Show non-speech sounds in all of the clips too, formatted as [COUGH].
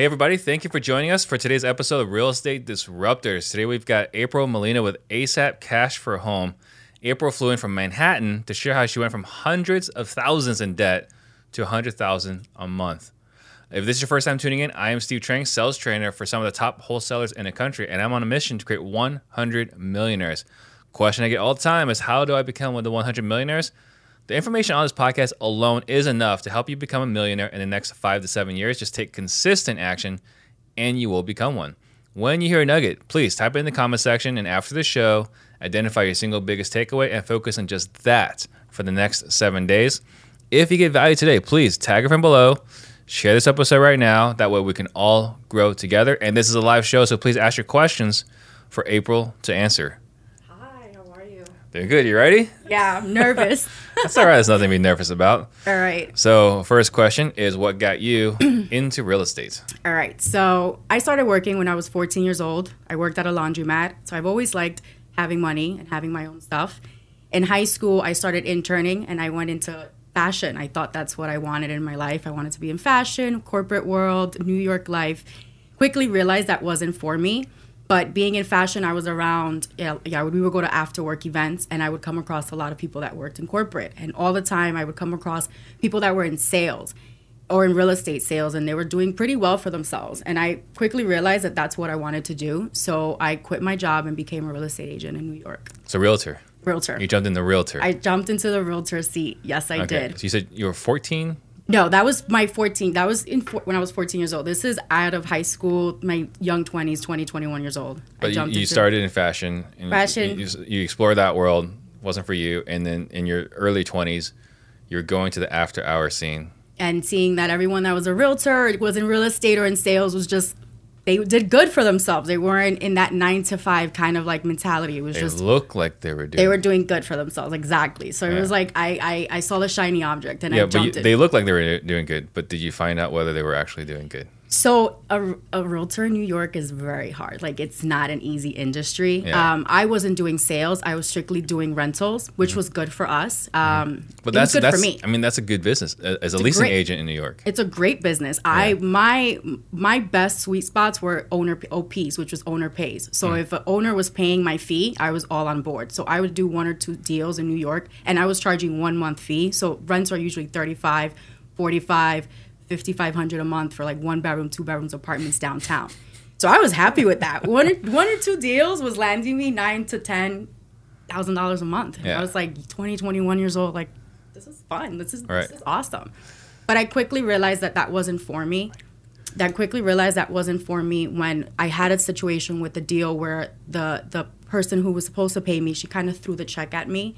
Hey, everybody, thank you for joining us for today's episode of Real Estate Disruptors. Today we've got April Molina with ASAP Cash for Home. April flew in from Manhattan to share how she went from hundreds of thousands in debt to 100,000 a month. If this is your first time tuning in, I am Steve Trang, sales trainer for some of the top wholesalers in the country, and I'm on a mission to create 100 millionaires. Question I get all the time is how do I become one of the 100 millionaires? The information on this podcast alone is enough to help you become a millionaire in the next five to seven years. Just take consistent action and you will become one. When you hear a nugget, please type it in the comment section and after the show, identify your single biggest takeaway and focus on just that for the next seven days. If you get value today, please tag a friend below share this episode right now. That way we can all grow together. And this is a live show, so please ask your questions for April to answer. Hi, how are you? Doing good. You ready? Yeah, I'm nervous. [LAUGHS] That's all right. There's nothing to be nervous about. All right. So, first question is what got you [CLEARS THROAT] into real estate? All right. So, I started working when I was 14 years old. I worked at a laundromat. So, I've always liked having money and having my own stuff. In high school, I started interning and I went into fashion. I thought that's what I wanted in my life. I wanted to be in fashion, corporate world, New York life. Quickly realized that wasn't for me. But being in fashion, I was around, yeah, yeah, we would go to after work events and I would come across a lot of people that worked in corporate. And all the time, I would come across people that were in sales or in real estate sales and they were doing pretty well for themselves. And I quickly realized that that's what I wanted to do. So I quit my job and became a real estate agent in New York. So, realtor. Realtor. You jumped in the realtor. I jumped into the realtor seat. Yes, I okay. did. So, you said you were 14? No, that was my 14. That was in when I was 14 years old. This is out of high school, my young 20s, 20, 21 years old. But you, you started in fashion. And fashion. You, you, you explored that world, wasn't for you. And then in your early 20s, you're going to the after hour scene. And seeing that everyone that was a realtor, was in real estate or in sales, was just they did good for themselves. They weren't in that nine to five kind of like mentality. It was they just look like they were doing. They were doing good for themselves, exactly. So yeah. it was like I, I, I saw the shiny object and yeah, I jumped it. They looked like they were doing good, but did you find out whether they were actually doing good? So a, a realtor in New York is very hard. Like it's not an easy industry. Yeah. Um, I wasn't doing sales. I was strictly doing rentals, which mm-hmm. was good for us. Um, but that's good that's, for me. I mean, that's a good business as it's a leasing great, agent in New York. It's a great business. Yeah. I my my best sweet spots were owner OPs, which was owner pays. So mm. if an owner was paying my fee, I was all on board. So I would do one or two deals in New York, and I was charging one month fee. So rents are usually 35 45 5500 a month for like one bedroom, two bedrooms apartments downtown. So I was happy with that. One or, one or two deals was landing me nine to ten thousand dollars a month. Yeah. I was like 20, 21 years old. Like this is fun. This is right. this is awesome. But I quickly realized that that wasn't for me. That quickly realized that wasn't for me when I had a situation with the deal where the the person who was supposed to pay me, she kind of threw the check at me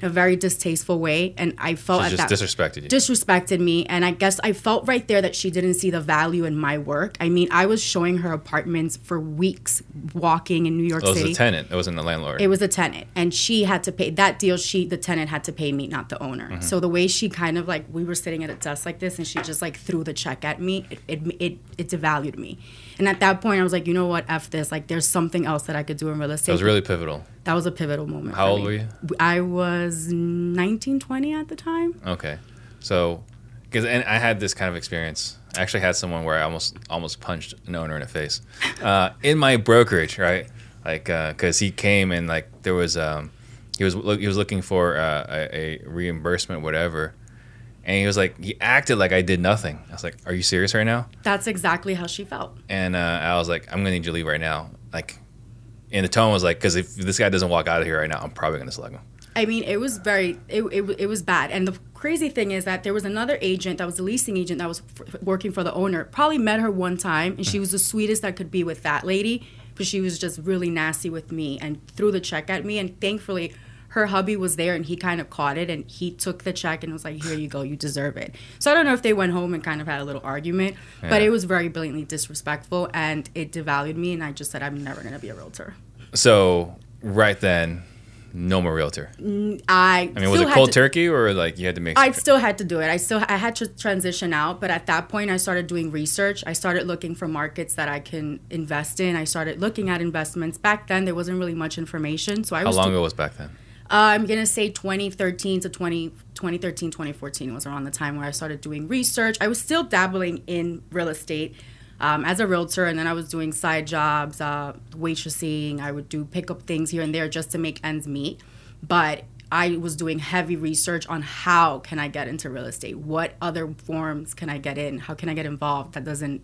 in a very distasteful way, and I felt she at just that disrespected you. Disrespected me, and I guess I felt right there that she didn't see the value in my work. I mean, I was showing her apartments for weeks, walking in New York oh, it was City. a tenant. It wasn't the landlord. It was a tenant, and she had to pay that deal. She, the tenant, had to pay me, not the owner. Mm-hmm. So the way she kind of like we were sitting at a desk like this, and she just like threw the check at me. It it it, it devalued me, and at that point, I was like, you know what, f this. Like, there's something else that I could do in real estate. That was really pivotal. That was a pivotal moment. How old me. were you? I was 19, 20 at the time. Okay, so because and I had this kind of experience. I actually had someone where I almost almost punched an owner in the face [LAUGHS] uh, in my brokerage, right? Like because uh, he came and like there was um, he was he was looking for uh, a, a reimbursement, whatever. And he was like, he acted like I did nothing. I was like, "Are you serious right now?" That's exactly how she felt. And uh, I was like, "I'm gonna need you to leave right now." Like, and the tone was like, "Because if this guy doesn't walk out of here right now, I'm probably gonna slug him." I mean, it was very, it, it, it was bad. And the crazy thing is that there was another agent that was a leasing agent that was f- working for the owner. Probably met her one time, and she was the sweetest that could be with that lady, but she was just really nasty with me and threw the check at me. And thankfully, her hubby was there and he kind of caught it and he took the check and was like, Here you go, you deserve it. So I don't know if they went home and kind of had a little argument, Yeah. but it was very blatantly disrespectful and it devalued me. And I just said, I'm never going to be a realtor. So right then, no more realtor. Mm, I, I mean, was it cold to- turkey or like you had to make? I still had to do it. I still I had to transition out, but at that point I started doing research. I started looking for markets that I can invest in. I started looking at investments. Back then there wasn't really much information, so I How was long ago was back then? Uh, I'm going to say 2013 to 20 2013 2014 was around the time where I started doing research. I was still dabbling in real estate. um, as a realtor, and then I was doing side jobs, uh, waitressing. I would do pick up things here and there just to make ends meet. But I was doing heavy research on how can I get into real estate? What other forms can I get in? How can I get involved? That doesn't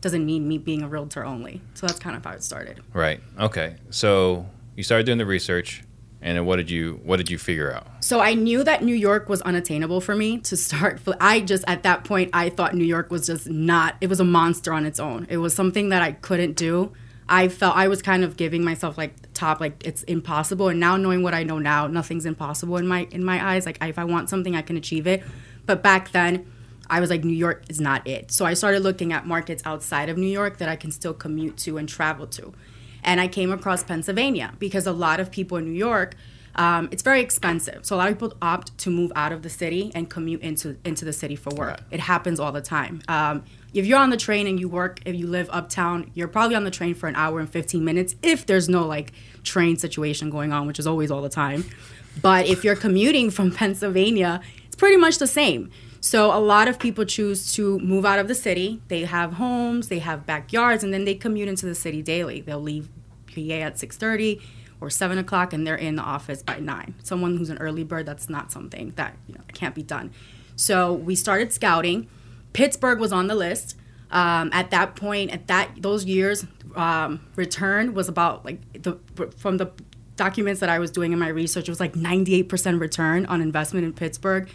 doesn't mean me being a realtor only. So that's kind of how it started. Right. Okay. So you started doing the research, and what did you what did you figure out? So I knew that New York was unattainable for me to start. I just at that point I thought New York was just not. It was a monster on its own. It was something that I couldn't do. I felt I was kind of giving myself like top like it's impossible. And now knowing what I know now, nothing's impossible in my in my eyes. Like if I want something, I can achieve it. But back then, I was like New York is not it. So I started looking at markets outside of New York that I can still commute to and travel to. And I came across Pennsylvania because a lot of people in New York um, it's very expensive. So a lot of people opt to move out of the city and commute into into the city for work. Right. It happens all the time. Um, if you're on the train and you work, if you live uptown, you're probably on the train for an hour and 15 minutes if there's no like train situation going on, which is always all the time. But if you're commuting from [LAUGHS] Pennsylvania, it's pretty much the same. So a lot of people choose to move out of the city. They have homes, they have backyards, and then they commute into the city daily. They'll leave PA at 6:30 or seven o'clock and they're in the office by nine. Someone who's an early bird, that's not something that you know can't be done. So we started scouting. Pittsburgh was on the list. Um, at that point, at that those years, um, return was about like the from the documents that I was doing in my research, it was like 98% return on investment in Pittsburgh.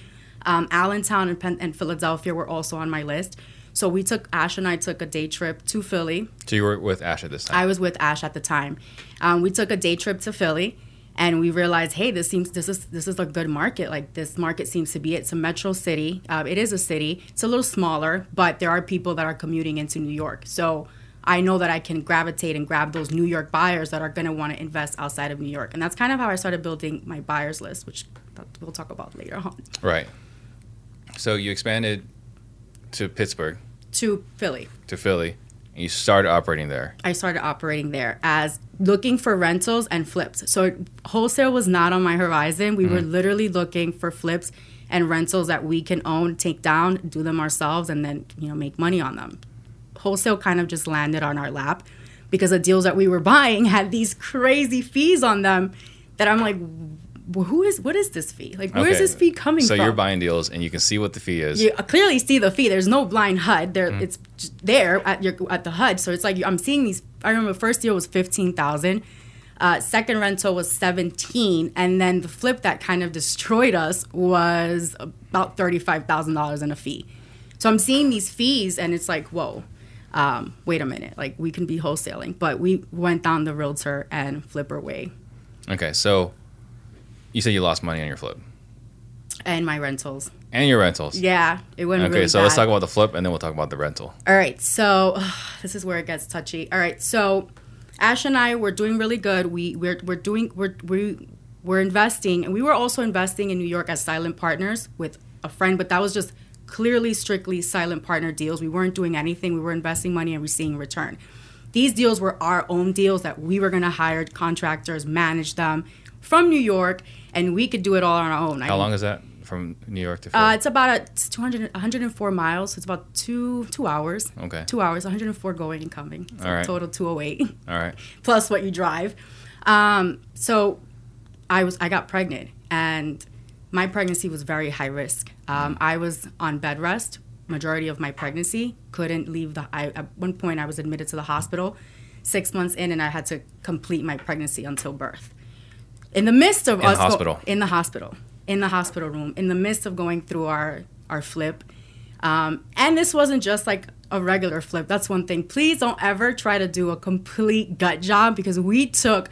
Um, Allentown and, Penn- and Philadelphia were also on my list. So we took Ash and I took a day trip to Philly. So you were with Ash at this time. I was with Ash at the time. Um, we took a day trip to Philly, and we realized, hey, this seems this is this is a good market. Like this market seems to be it's a metro city. Uh, it is a city. It's a little smaller, but there are people that are commuting into New York. So I know that I can gravitate and grab those New York buyers that are going to want to invest outside of New York. And that's kind of how I started building my buyers list, which we'll talk about later on. Right. So you expanded to Pittsburgh. To Philly. To Philly. And you started operating there. I started operating there as looking for rentals and flips. So wholesale was not on my horizon. We mm-hmm. were literally looking for flips and rentals that we can own, take down, do them ourselves, and then you know make money on them. Wholesale kind of just landed on our lap because the deals that we were [LAUGHS] buying had these crazy fees on them that I'm like, well, who is what is this fee? Like, where is okay. this fee coming so from? So you're buying deals, and you can see what the fee is. You clearly see the fee. There's no blind HUD. There, mm. it's there at your at the HUD. So it's like I'm seeing these. I remember first deal was fifteen thousand. Uh, second rental was 17 and then the flip that kind of destroyed us was about $35000 in a fee so i'm seeing these fees and it's like whoa um, wait a minute like we can be wholesaling but we went down the realtor and flipper way okay so you said you lost money on your flip. And my rentals. And your rentals. Yeah, it went okay, really so let's talk about the flip, and then we'll talk about the rental. All right, so this is where it gets touchy. All right, so Ash and I were doing really good. We we're we're doing we're we we're investing, and we were also investing in New York as silent partners with a friend, but that was just clearly strictly silent partner deals. We weren't doing anything. We were investing money and receiving return. These deals were our own deals that we were going to hire contractors, manage them from New York, and we could do it all on our own. How I long is that from New York to Philly? Uh, it's about a, it's 200, 104 miles. So it's about two two hours. Okay. Two hours, 104 going and coming. So all right. Total 208. All right. [LAUGHS] Plus what you drive. Um, so I was I got pregnant, and my pregnancy was very high risk. Um, I was on bed rest majority of my pregnancy. Couldn't leave the. I, at one point, I was admitted to the hospital, six months in, and I had to complete my pregnancy until birth in the midst of in us the hospital. Go, in the hospital, in the hospital room, in the midst of going through our our flip, um, and this wasn't just like a regular flip. That's one thing. Please don't ever try to do a complete gut job because we took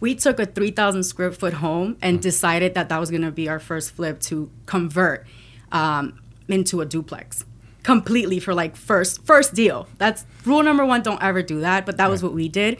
we took a 3,000 square foot home and mm. decided that that was going to be our first flip to convert um, into a duplex completely for like first first deal. That's rule number one. Don't ever do that. But that was what we did.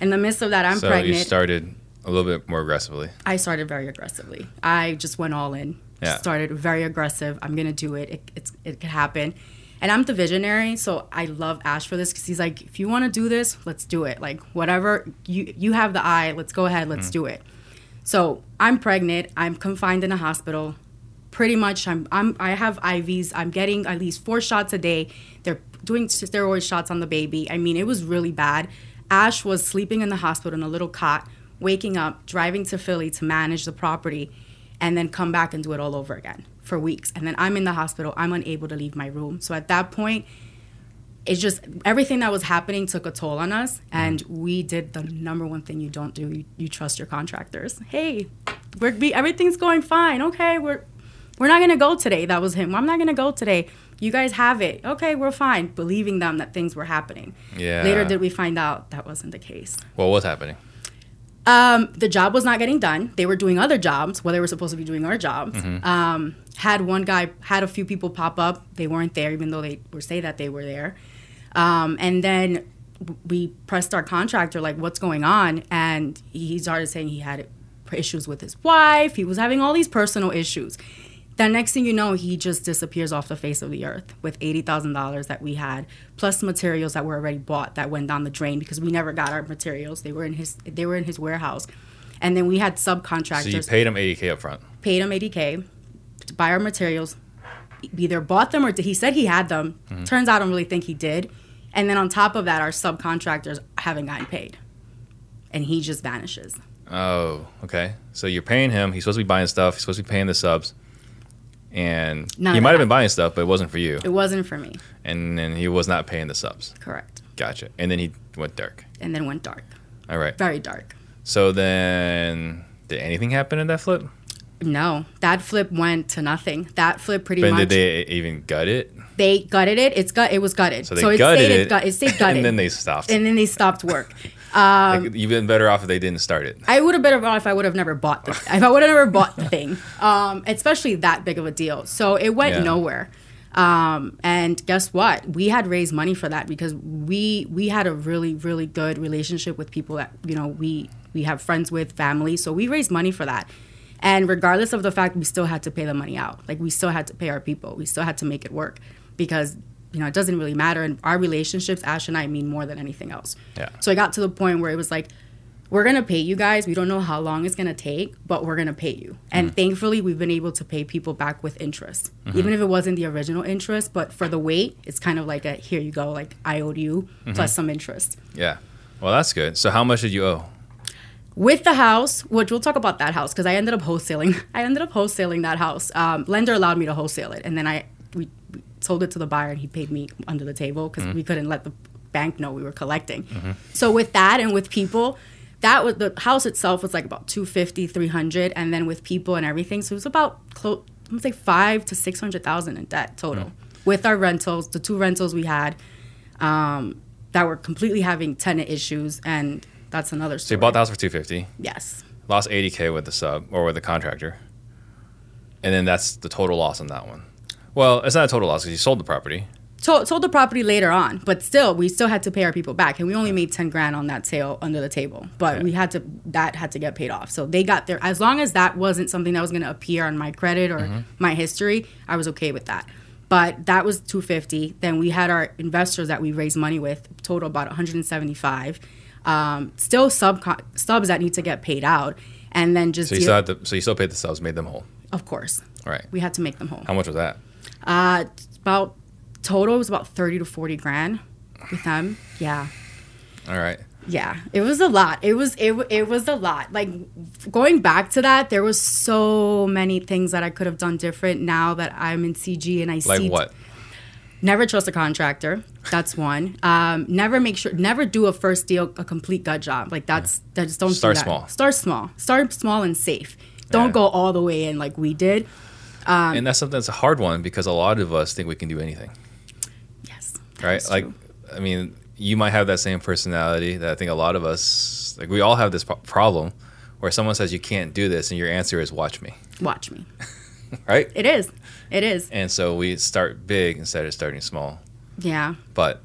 In the midst of that, I'm so pregnant. So you started a little bit more aggressively. I started very aggressively. I just went all in. Yeah. Started very aggressive. I'm gonna do it. It it's, it could happen. And I'm the visionary, so I love Ash for this because he's like, if you want to do this, let's do it. Like whatever you you have the eye, let's go ahead, let's mm. do it. So I'm pregnant. I'm confined in a hospital. Pretty much, I'm, I'm I have IVs. I'm getting at least four shots a day. They're doing steroid shots on the baby. I mean, it was really bad. Ash was sleeping in the hospital in a little cot, waking up, driving to Philly to manage the property, and then come back and do it all over again for weeks. And then I'm in the hospital. I'm unable to leave my room. So at that point, it's just everything that was happening took a toll on us. And we did the number one thing you don't do. You, you trust your contractors. Hey we're we, everything's going fine. Okay we're we're not gonna go today. That was him. I'm not gonna go today. You guys have it. Okay we're fine. Believing them that things were happening. Yeah. later did we find out that wasn't the case. What was happening? Um, the job was not getting done. They were doing other jobs while they were supposed to be doing our jobs. Um, had one guy had a few people pop up. They weren't there, even though they were say that they were there. Um, and then we pressed our contractor like, "What's going on?" And he started saying he had issues with his wife. He was having all these personal issues. The next thing you know, he just disappears off the face of the earth with eighty thousand dollars that we had, plus materials that were already bought that went down the drain because we never got our materials. They were in his they were in his warehouse, and then we had subcontractors So you paid him 80k up front. paid him 80k to buy our materials either bought them or did, he said he had them mm-hmm. turns out i don't really think he did and then on top of that our subcontractors haven't gotten paid and he just vanishes Oh, okay. So you're paying him. He's supposed to be buying stuff. He's supposed to be paying the subs. And None he might have been buying stuff, but it wasn't for you. it wasn't for me And then he was not paying the subs. correct Gotcha. And then he went dark. and then went dark All right. very dark So then, did anything happen in that flip? no that flip went to nothing that flip pretty But much did they even gut it? they gutted it it's gut it was gutted So they it gutted stayed it, gut, it stayed gutted [LAUGHS] and then they stopped. and then they stopped work Like, you've been better off if they didn't start it. I would have been better off if I would have never bought the if I would have never bought the thing, [LAUGHS] um, especially that big of a deal. So it went Yeah. nowhere. Um, and guess what? We had raised money for that because we we had a really really good relationship with people that you know we we have friends with, family. So we raised money for that. And regardless of the fact, we still had to pay the money out. Like we still had to pay our people. We still had to make it work because you know it doesn't really matter. And our relationships, Ash and I, mean more than anything else. Yeah. So I got to the point where it was like, we're gonna pay you guys. We don't know how long it's gonna take, but we're gonna pay you. And mm-hmm. thankfully, we've been able to pay people back with interest, mm-hmm. even if it wasn't the original interest. But for the wait, it's kind of like a here you go, like I owed you mm-hmm. plus some interest. Yeah. Well, that's good. So how much did you owe? With the house, which we'll talk about that house because I ended up wholesaling. [LAUGHS] I ended up wholesaling that house. Um, lender allowed me to wholesale it, and then I sold it to the buyer, and he paid me under the table because mm-hmm. we couldn't let the bank know we were collecting. Mm-hmm. So with that and with people, that was the house itself was like about 250 300 and then with people and everything so it was about close i would say five to 600000 in debt total mm. with our rentals the two rentals we had um, that were completely having tenant issues and that's another So story you bought the house for 250, yes. Lost 80k with the sub or with the contractor, and then that's the total loss on that one. Well, it's not a total loss because you sold the property. sold, sold the property later on, but still, we still had to pay our people back, and we only made ten grand on that sale under the table. But Okay. we had to that had to get paid off, so they got there. As long as that wasn't something that was going to appear on my credit or Mm-hmm. my history, I was okay with that. But that was two fifty. Then we had our investors that we raised money with, total about one hundred and seventy five. Um, still sub subs that need to get paid out, and then just So you deal- still had to, so you still paid the subs, made them whole. of course All right. we had to make them whole. How much was that? Uh, about total was about thirty to forty grand with them. Yeah, All right. yeah, it was a lot. It was it it was a lot. Like going back to that, there was so many things that I could have done different. Now that I'm in CG and I Like see what? never trust a contractor. That's one. Um, never make sure. Never do a first deal a complete gut job. Like that's that just don't do Start that. small. Start small. Start small and safe. Don't Yeah. go all the way in like we did. Um, and that's something that's a hard one because a lot of us think we can do anything, Yes. right? Like, true. I mean, you might have that same personality that I think a lot of us, like, we all have this pro- problem where someone says you can't do this, and your answer is watch me, watch me. [LAUGHS] right? It is. It is. And so we start big instead of starting small. Yeah. But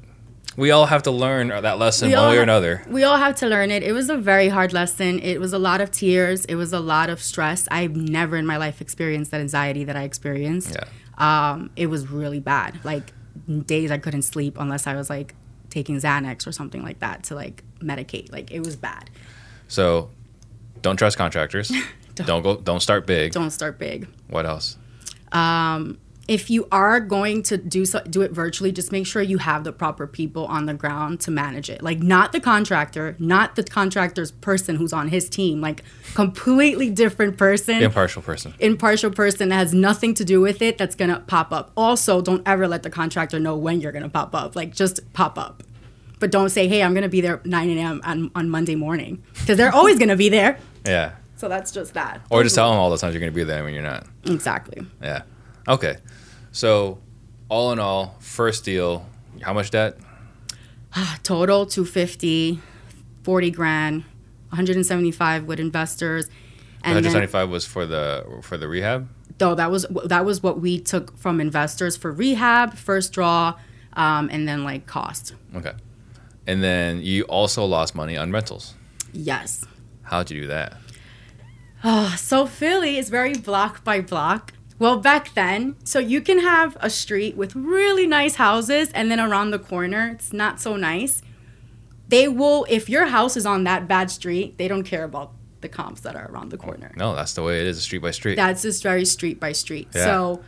we all have to learn that lesson We one way or another. We all have to learn it. It was a very hard lesson. It was a lot of tears. It was a lot of stress. I've never in my life experienced that anxiety that I experienced. Yeah. Um, it was really bad. Like days I couldn't sleep unless I was like taking Xanax or something like that to like medicate. Like it was bad. So don't trust contractors. [LAUGHS] don't. go. Don't start big. Don't start big. What else? If you are going to do so, do it virtually, just make sure you have the proper people on the ground to manage it. Like not the contractor, not the contractor's person who's on his team, like completely different person. Impartial person. Impartial person that has nothing to do with it that's gonna pop up. Also, don't ever let the contractor know when you're gonna pop up. Like just pop up. But don't say, hey, I'm gonna be there 9 a.m. on, on Monday morning. Because they're always gonna be there. Yeah. So that's just that. Or just tell them all the times you're going to be there when you're not. Exactly. Yeah. Okay. So, all in all, first deal, how much debt? Total 250, 40 grand, 175 with investors. And then, 175 was for the for the rehab. though that was that was what we took from investors for rehab, first draw, um, and then like cost. Okay. And then you also lost money on rentals. Yes. How'd you do that? Oh, So Philly is very block by block. Well, back then, so you can have a street with really nice houses, and then around the corner, it's not so nice. They will, if your house is on that bad street, they don't care about the comps that are around the corner. No, that's the way it is, street by street. That's just very street by street. Yeah. So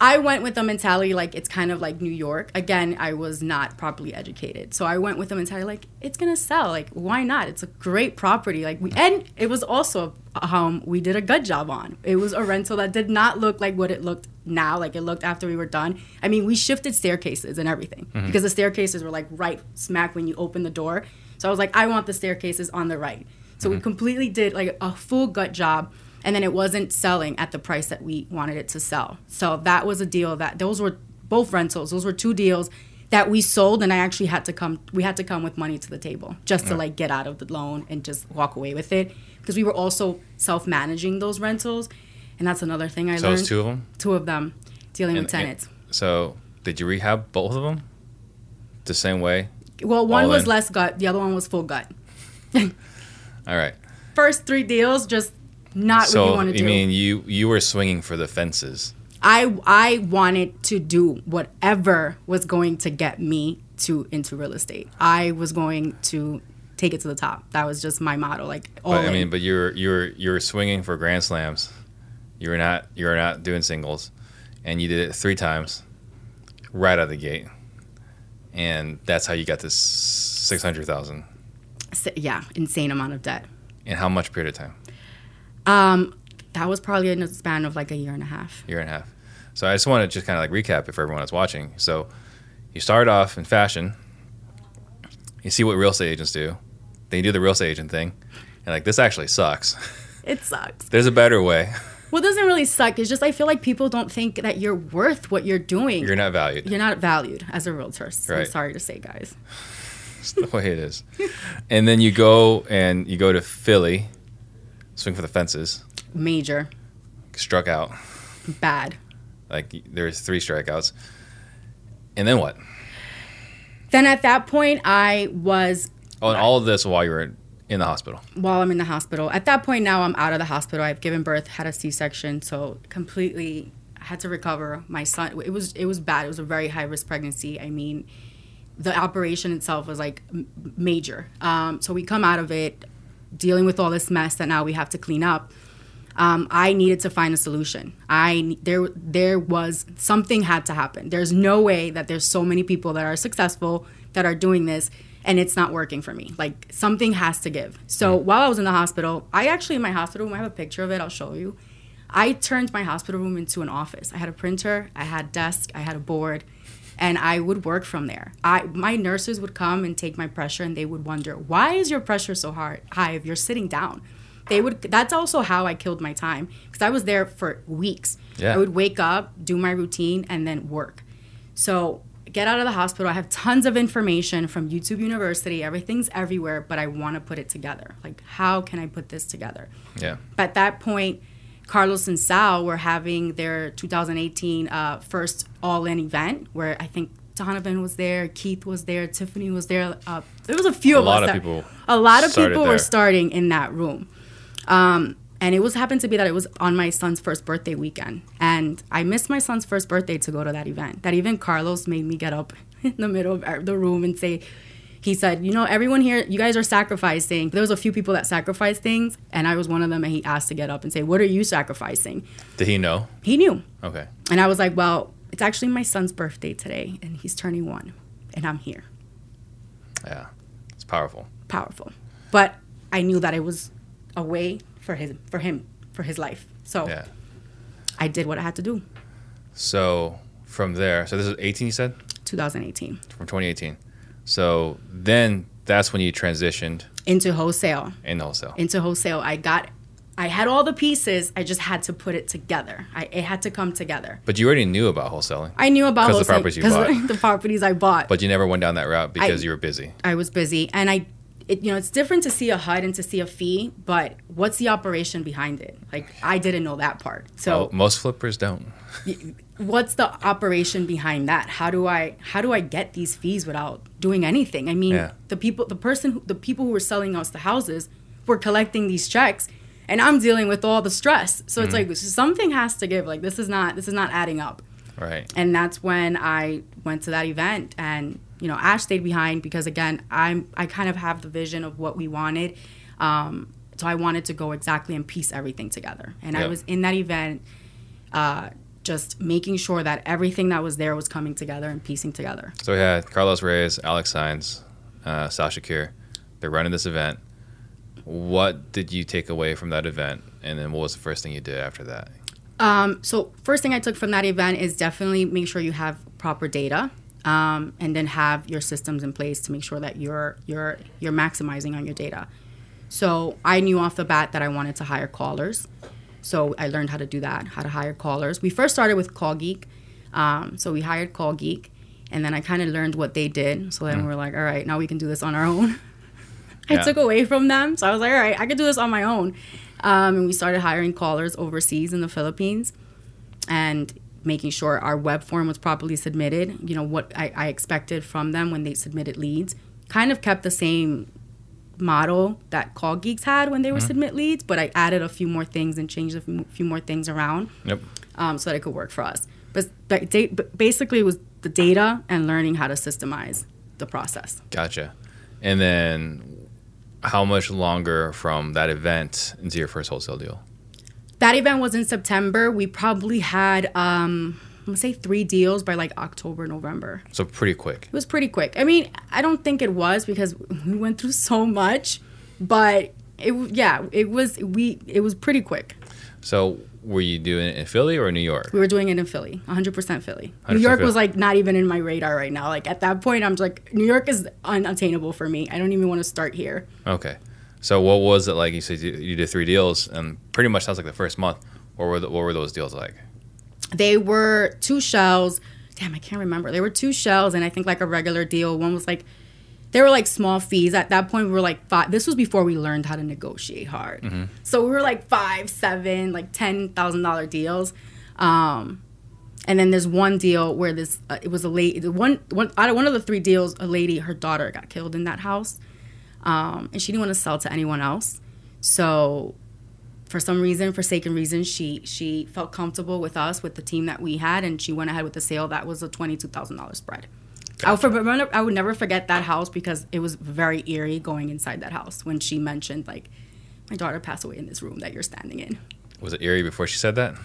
I went with the mentality like it's kind of like New York. Again, I was not properly educated. So I went with the mentality like it's gonna sell. Like why not? It's a great property. Like we and it was also a home we did a good job on. It was a rental that did not look like what it looked now. Like it looked after we were done. I mean, we shifted staircases and everything mm-hmm. because the staircases were like right smack when you open the door. So I was like, I want the staircases on the right. So we mm-hmm. completely did like a full gut job and then it wasn't selling at the price that we wanted it to sell. So that was a deal that those were both rentals. Those were two deals that we sold and I actually had to come we had to come with money to the table just to like get out of the loan and just walk away with it because we were also self-managing those rentals and that's another thing I so learned two of them. two of them dealing And- with tenants. So did you rehab both of them the same way? well, one was in? less gut, the other one was full gut. [LAUGHS] All right. First 3 deals just not what you So want to you do. mean you you were swinging for the fences? I I wanted to do whatever was going to get me to into real estate. I was going to take it to the top. That was just my motto. Like all But I mean, but you're you're you're swinging for grand slams. You were not you were not doing singles, and you did it three times, right out of the gate, and that's how you got this six hundred thousand. S- yeah, insane amount of debt. In how much period of time? Um, that was probably in a span of like a year and a half. Year and a half. So I just want to just kind of like recap if everyone is watching. So you start off in fashion. You see what real estate agents do. Then you do the real estate agent thing, and like this actually sucks. [LAUGHS] It sucks. There's a better way. Well, it doesn't really suck. It's just I feel like people don't think that you're worth what you're doing. You're not valued. You're not valued as a realtor. So I'm sorry to say, guys. [LAUGHS] It's the way it is. And then you go and you go to Philly, swing for the fences, Major, struck out. bad. Like there's three strikeouts. And then what? Then at that point, I was Oh, and all of this while you were in the hospital. while I'm in the hospital. At that point, now I'm out of the hospital. I've given birth, had a C-section, so completely had to recover. My son, it was it was bad. It was a very high risk pregnancy. I mean, the operation itself was like m- major. Um, so we come out of it, dealing with all this mess that now we have to clean up. Um, I needed to find a solution. I there there was something had to happen. There's no way that there's so many people that are successful that are doing this and it's not working for me. Like something has to give. So while I was in the hospital, I actually in my hospital room, I have a picture of it. I'll show you. I turned my hospital room into an office. I had a printer, I had desk, I had a board, and I would work from there. I my nurses would come and take my pressure, and they would wonder why is your pressure so hard high if you're sitting down. They would. That's also how I killed my time because I was there for weeks. Yeah. I would wake up, do my routine, and then work. So get out of the hospital. I have tons of information from YouTube University. Everything's everywhere, but I want to put it together. Like, how can I put this together? Yeah. But at that point, Carlos and Sal were having their 2018 uh, first All In event where I think Donovan was there, Keith was there, Tiffany was there. Uh, there was a few of us. A of lot us. of people A lot of people there. were starting in that room. Um, and it was happened to be that it was on my son's first birthday weekend, and I missed my son's first birthday to go to that event. That even Carlos made me get up [LAUGHS] in the middle of the room and say, he said, you know, everyone here, you guys are sacrificing. There was a few people that sacrificed things, and I was one of them. And he asked to get up and say, "What are you sacrificing?" Did he know? He knew, Okay. and I was like, "Well, it's actually my son's birthday today, and he's turning one, and I'm here." Yeah. It's powerful. Powerful, but I knew that it was a way for his for him for his life. So Yeah. I did what I had to do. So from there, so this is 18, you said? 2018 From 2018. So then that's when you transitioned into wholesale. in wholesale. into wholesale. I got, I had all the pieces. I just had to put it together. I, it had to come together. But you already knew about wholesaling. I knew about 'Cause the properties you bought. [LAUGHS] the properties I bought. But you never went down that route because I- you were busy. I was busy, and I, it, you know, it's different to see a HUD and to see a fee. But what's the operation behind it? Like I didn't know that part. So Well, most flippers don't. What's the operation behind that? How do i how do i get these fees without doing anything? I mean Yeah. the people the person who, the people who were selling us the houses were collecting these checks and i'm dealing with all the stress. So it's like something has to give. Like this is not this is not adding up. Right. and that's when i went to that event and you know ash stayed behind because again i'm i kind of have the vision of what we wanted. Um, so i wanted to go exactly and piece everything together. And i was in that event uh, just making sure that everything that was there was coming together and piecing together So we had Carlos Reyes, Alex Sainz, uh, Sasha Kier. They're running this event. What did you take away from that event? And then what was the first thing you did after that? Um, so first thing I took from that event is definitely make sure you have proper data, um, and then have your systems in place to make sure that you're you're you're maximizing on your data. So I knew off the bat that I wanted to hire callers, so I learned how to do that, how to hire callers. We first started with Call Geek, um, so we hired Call Geek, and then I kind of learned what they did. So then we are like, all right, now we can do this on our own. [LAUGHS] I Yeah. took away from them, so I was like, all right, I could do this on my own. Um, and we started hiring callers overseas in the Philippines and making sure our web form was properly submitted. You know, what I, I expected from them when they submitted leads. Kind of kept the same model that Call Geeks had when they would submit leads, but I added a few more things and changed a few more things around Yep. um, so that it could work for us. But, but, da- but basically, it was the data and learning how to systemize the process. Gotcha. And then how much longer from that event into your first wholesale deal? That event was in September. We probably had, um, gonna say three deals by like October, November. So pretty quick. It was pretty quick. I mean, I don't think it was because we went through so much, but it yeah, it was we it was pretty quick. So were you doing it in Philly or New York? We were doing it in Philly, 100% Philly. 100% New York Philly. was like not even in my radar right now. Like at that point, I'm just like New York is unattainable for me. I don't even want to start here. Okay. So what was it like? You said you, you did three deals, and pretty much sounds like the first month. What were the, what were those deals like? They were two shells. Damn, I can't remember. They were two shells, and I think like a regular deal. One was like, they were like small fees. At that point, we were like five. This was before we learned how to negotiate hard. So we were like five, seven, like ten thousand dollar deals. Um, and then there's one deal where this uh, it was a lady. One one out of one of the three deals, a lady, her daughter got killed in that house, um, and she didn't want to sell to anyone else. So for some reason, forsaken reason, she she felt comfortable with us, with the team that we had, and she went ahead with the sale. That was a twenty two thousand dollars spread. I would, for- I would never forget that house because it was very eerie going inside that house when she mentioned like, my daughter passed away in this room that you're standing in. Was it eerie before she said that?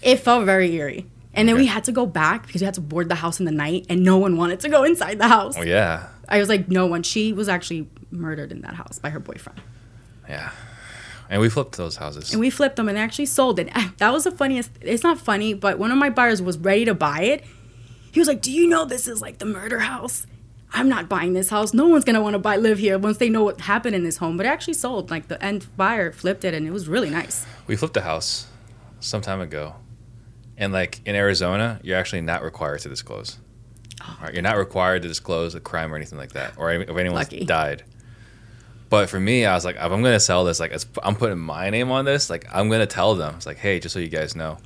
It felt very eerie. And then we had to go back because we had to board the house in the night, and no one wanted to go inside the house. Oh yeah, I was like, no one. She was actually murdered in that house by her boyfriend. yeah. And we flipped those houses. and we flipped them and actually sold it. [LAUGHS] That was the funniest. It's not funny, but one of my buyers was ready to buy it. He was like, "Do you know this is like the murder house? I'm not buying this house. No one's gonna want to buy live here once they know what happened in this home." But it actually sold. Like the end buyer flipped it, and it was really nice. we flipped a house some time ago, and like in Arizona, you're actually not required to disclose. Oh. Right? You're not required to disclose a crime or anything like that, or if anyone's Lucky. died. But for me, I was like, if I'm gonna sell this, like it's, I'm putting my name on this, like I'm gonna tell them, it's like, hey, just so you guys know.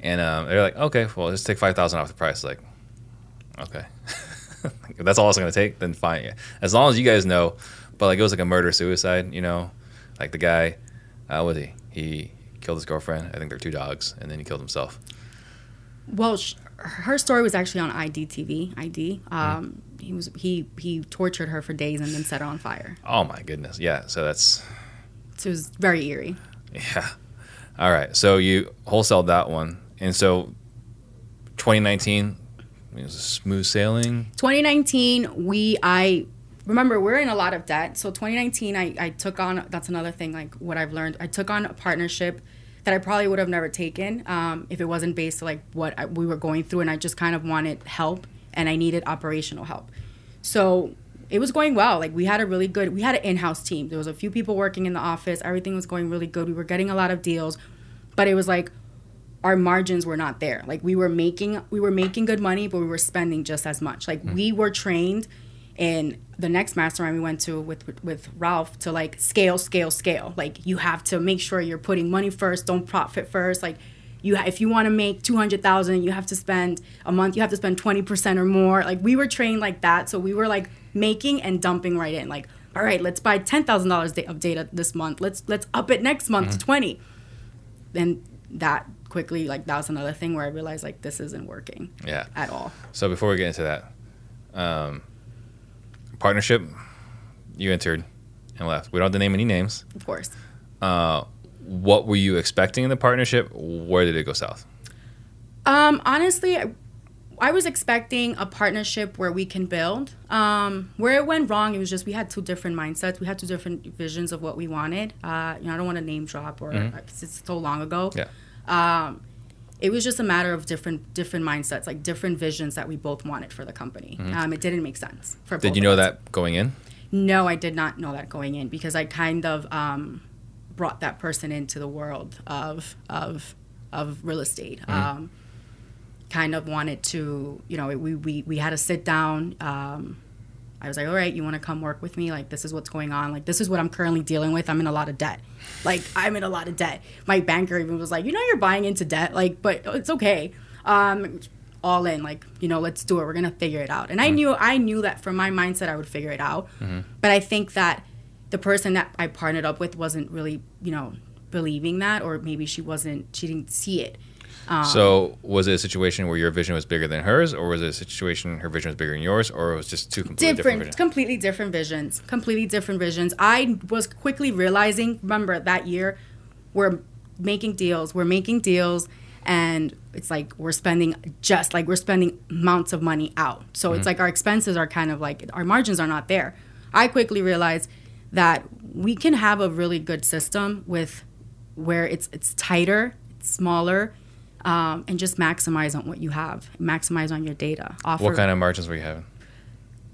And um, they're like, okay, well, just take five thousand off the price. Like, okay, [LAUGHS] if that's all it's gonna take, then fine. Yeah. As long as you guys know. But like, it was like a murder suicide, you know, like the guy, uh, was he? He killed his girlfriend. I think they're two dogs, and then he killed himself. Well, sh- her story was actually on IDTV. ID. Um, he was he he tortured her for days and then set her on fire. Oh my goodness. Yeah. So that's So it was very eerie. yeah. All right. So you wholesaled that one, and so 2019 it was smooth sailing. 2019 we i remember we're in a lot of debt so 2019 i, I took on that's another thing like what i've learned i took on a partnership that i probably would have never taken um, if it wasn't based like what I, we were going through and i just kind of wanted help and i needed operational help so it was going well like we had a really good we had an in-house team there was a few people working in the office everything was going really good we were getting a lot of deals but it was like our margins were not there. Like we were making we were making good money, but we were spending just as much. Like hmm. we were trained in the next mastermind we went to with, with with Ralph to like scale, scale, scale. Like you have to make sure you're putting money first, don't profit first. Like you if you want to make 200,000, you have to spend a month, you have to spend 20% or more. Like we were trained like that, so we were like making and dumping right in. Like all right, let's buy $10,000 of data this month. Let's let's up it next month to 20. And that quickly like that was another thing where I realized like this isn't working Yeah. at all. So before we get into that, um, partnership, you entered and left. We don't have to name any names. Of course. Uh, what were you expecting in the partnership? Where did it go south? Um, honestly, I, I was expecting a partnership where we can build. Um, where it went wrong, it was just we had two different mindsets. We had two different visions of what we wanted. Uh, you know, I don't want to name drop or because it's so long ago. Yeah. Um, it was just a matter of different different mindsets, like different visions that we both wanted for the company. Um, it didn't make sense for. Did you know that going in? No, I did not know that going in because I kind of um, brought that person into the world of of of real estate. Um, kind of wanted to, you know, we we, we had to sit down. Um, I was like, all right, you want to come work with me? Like, this is what's going on. Like, this is what I'm currently dealing with. I'm in a lot of debt. Like, I'm in a lot of debt. My banker even was like, you know, you're buying into debt. Like, but it's okay. Um, all in. Like, you know, let's do it. We're gonna figure it out. And I knew, I knew that from my mindset, I would figure it out. But I think that the person that I partnered up with wasn't really, you know, believing that, or maybe she wasn't, she didn't see it. Um, so was it a situation where your vision was bigger than hers, or was it a situation her vision was bigger than yours, or it was just two completely different, different, completely different visions completely different visions. I was quickly realizing remember that year we're making deals we're making deals and it's like we're spending just like we're spending amounts of money out. So it's mm-hmm. like our expenses are kind of like our margins are not there. I quickly realized that we can have a really good system with where it's it's tighter it's smaller um, and just maximize on what you have maximize on your data offer What kind of margins were you having?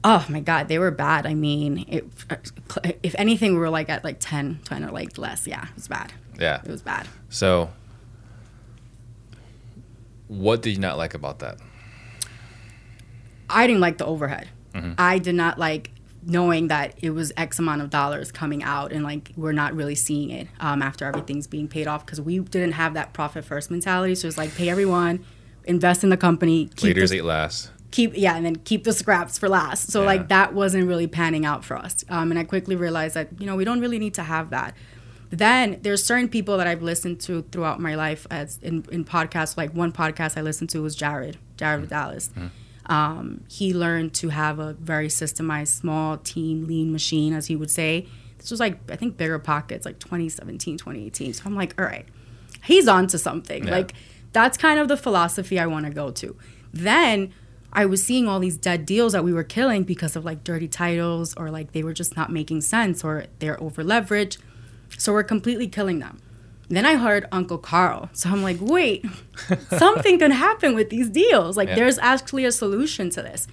Oh my God, they were bad. I mean, it, if anything, we were like at like 10, 20 or like less. Yeah, it was bad. Yeah. It was bad. So, what did you not like about that? I didn't like the overhead. Mm-hmm. I did not like knowing that it was X amount of dollars coming out and like we're not really seeing it um, after everything's being paid off because we didn't have that profit first mentality. So it's like pay everyone, invest in the company, keep Leaders the- eat last. keep yeah and then keep the scraps for last. So Yeah. like that wasn't really panning out for us. Um, and i quickly realized that you know we don't really need to have that. Then there's certain people that i've listened to throughout my life as in, in podcasts. Like one podcast i listened to was jared jared dallas um, he learned to have a very systemized small team lean machine as he would say this was like i think BiggerPockets like 2017 2018 so i'm like all right he's on to something Yeah. like that's kind of the philosophy I want to go to. Then I was seeing all these dead deals that we were killing because of like dirty titles or like they were just not making sense or they're over leveraged. So we're completely killing them. Then I heard Uncle Carl. So I'm like, wait, something can happen with these deals. Like Yeah. there's actually a solution to this.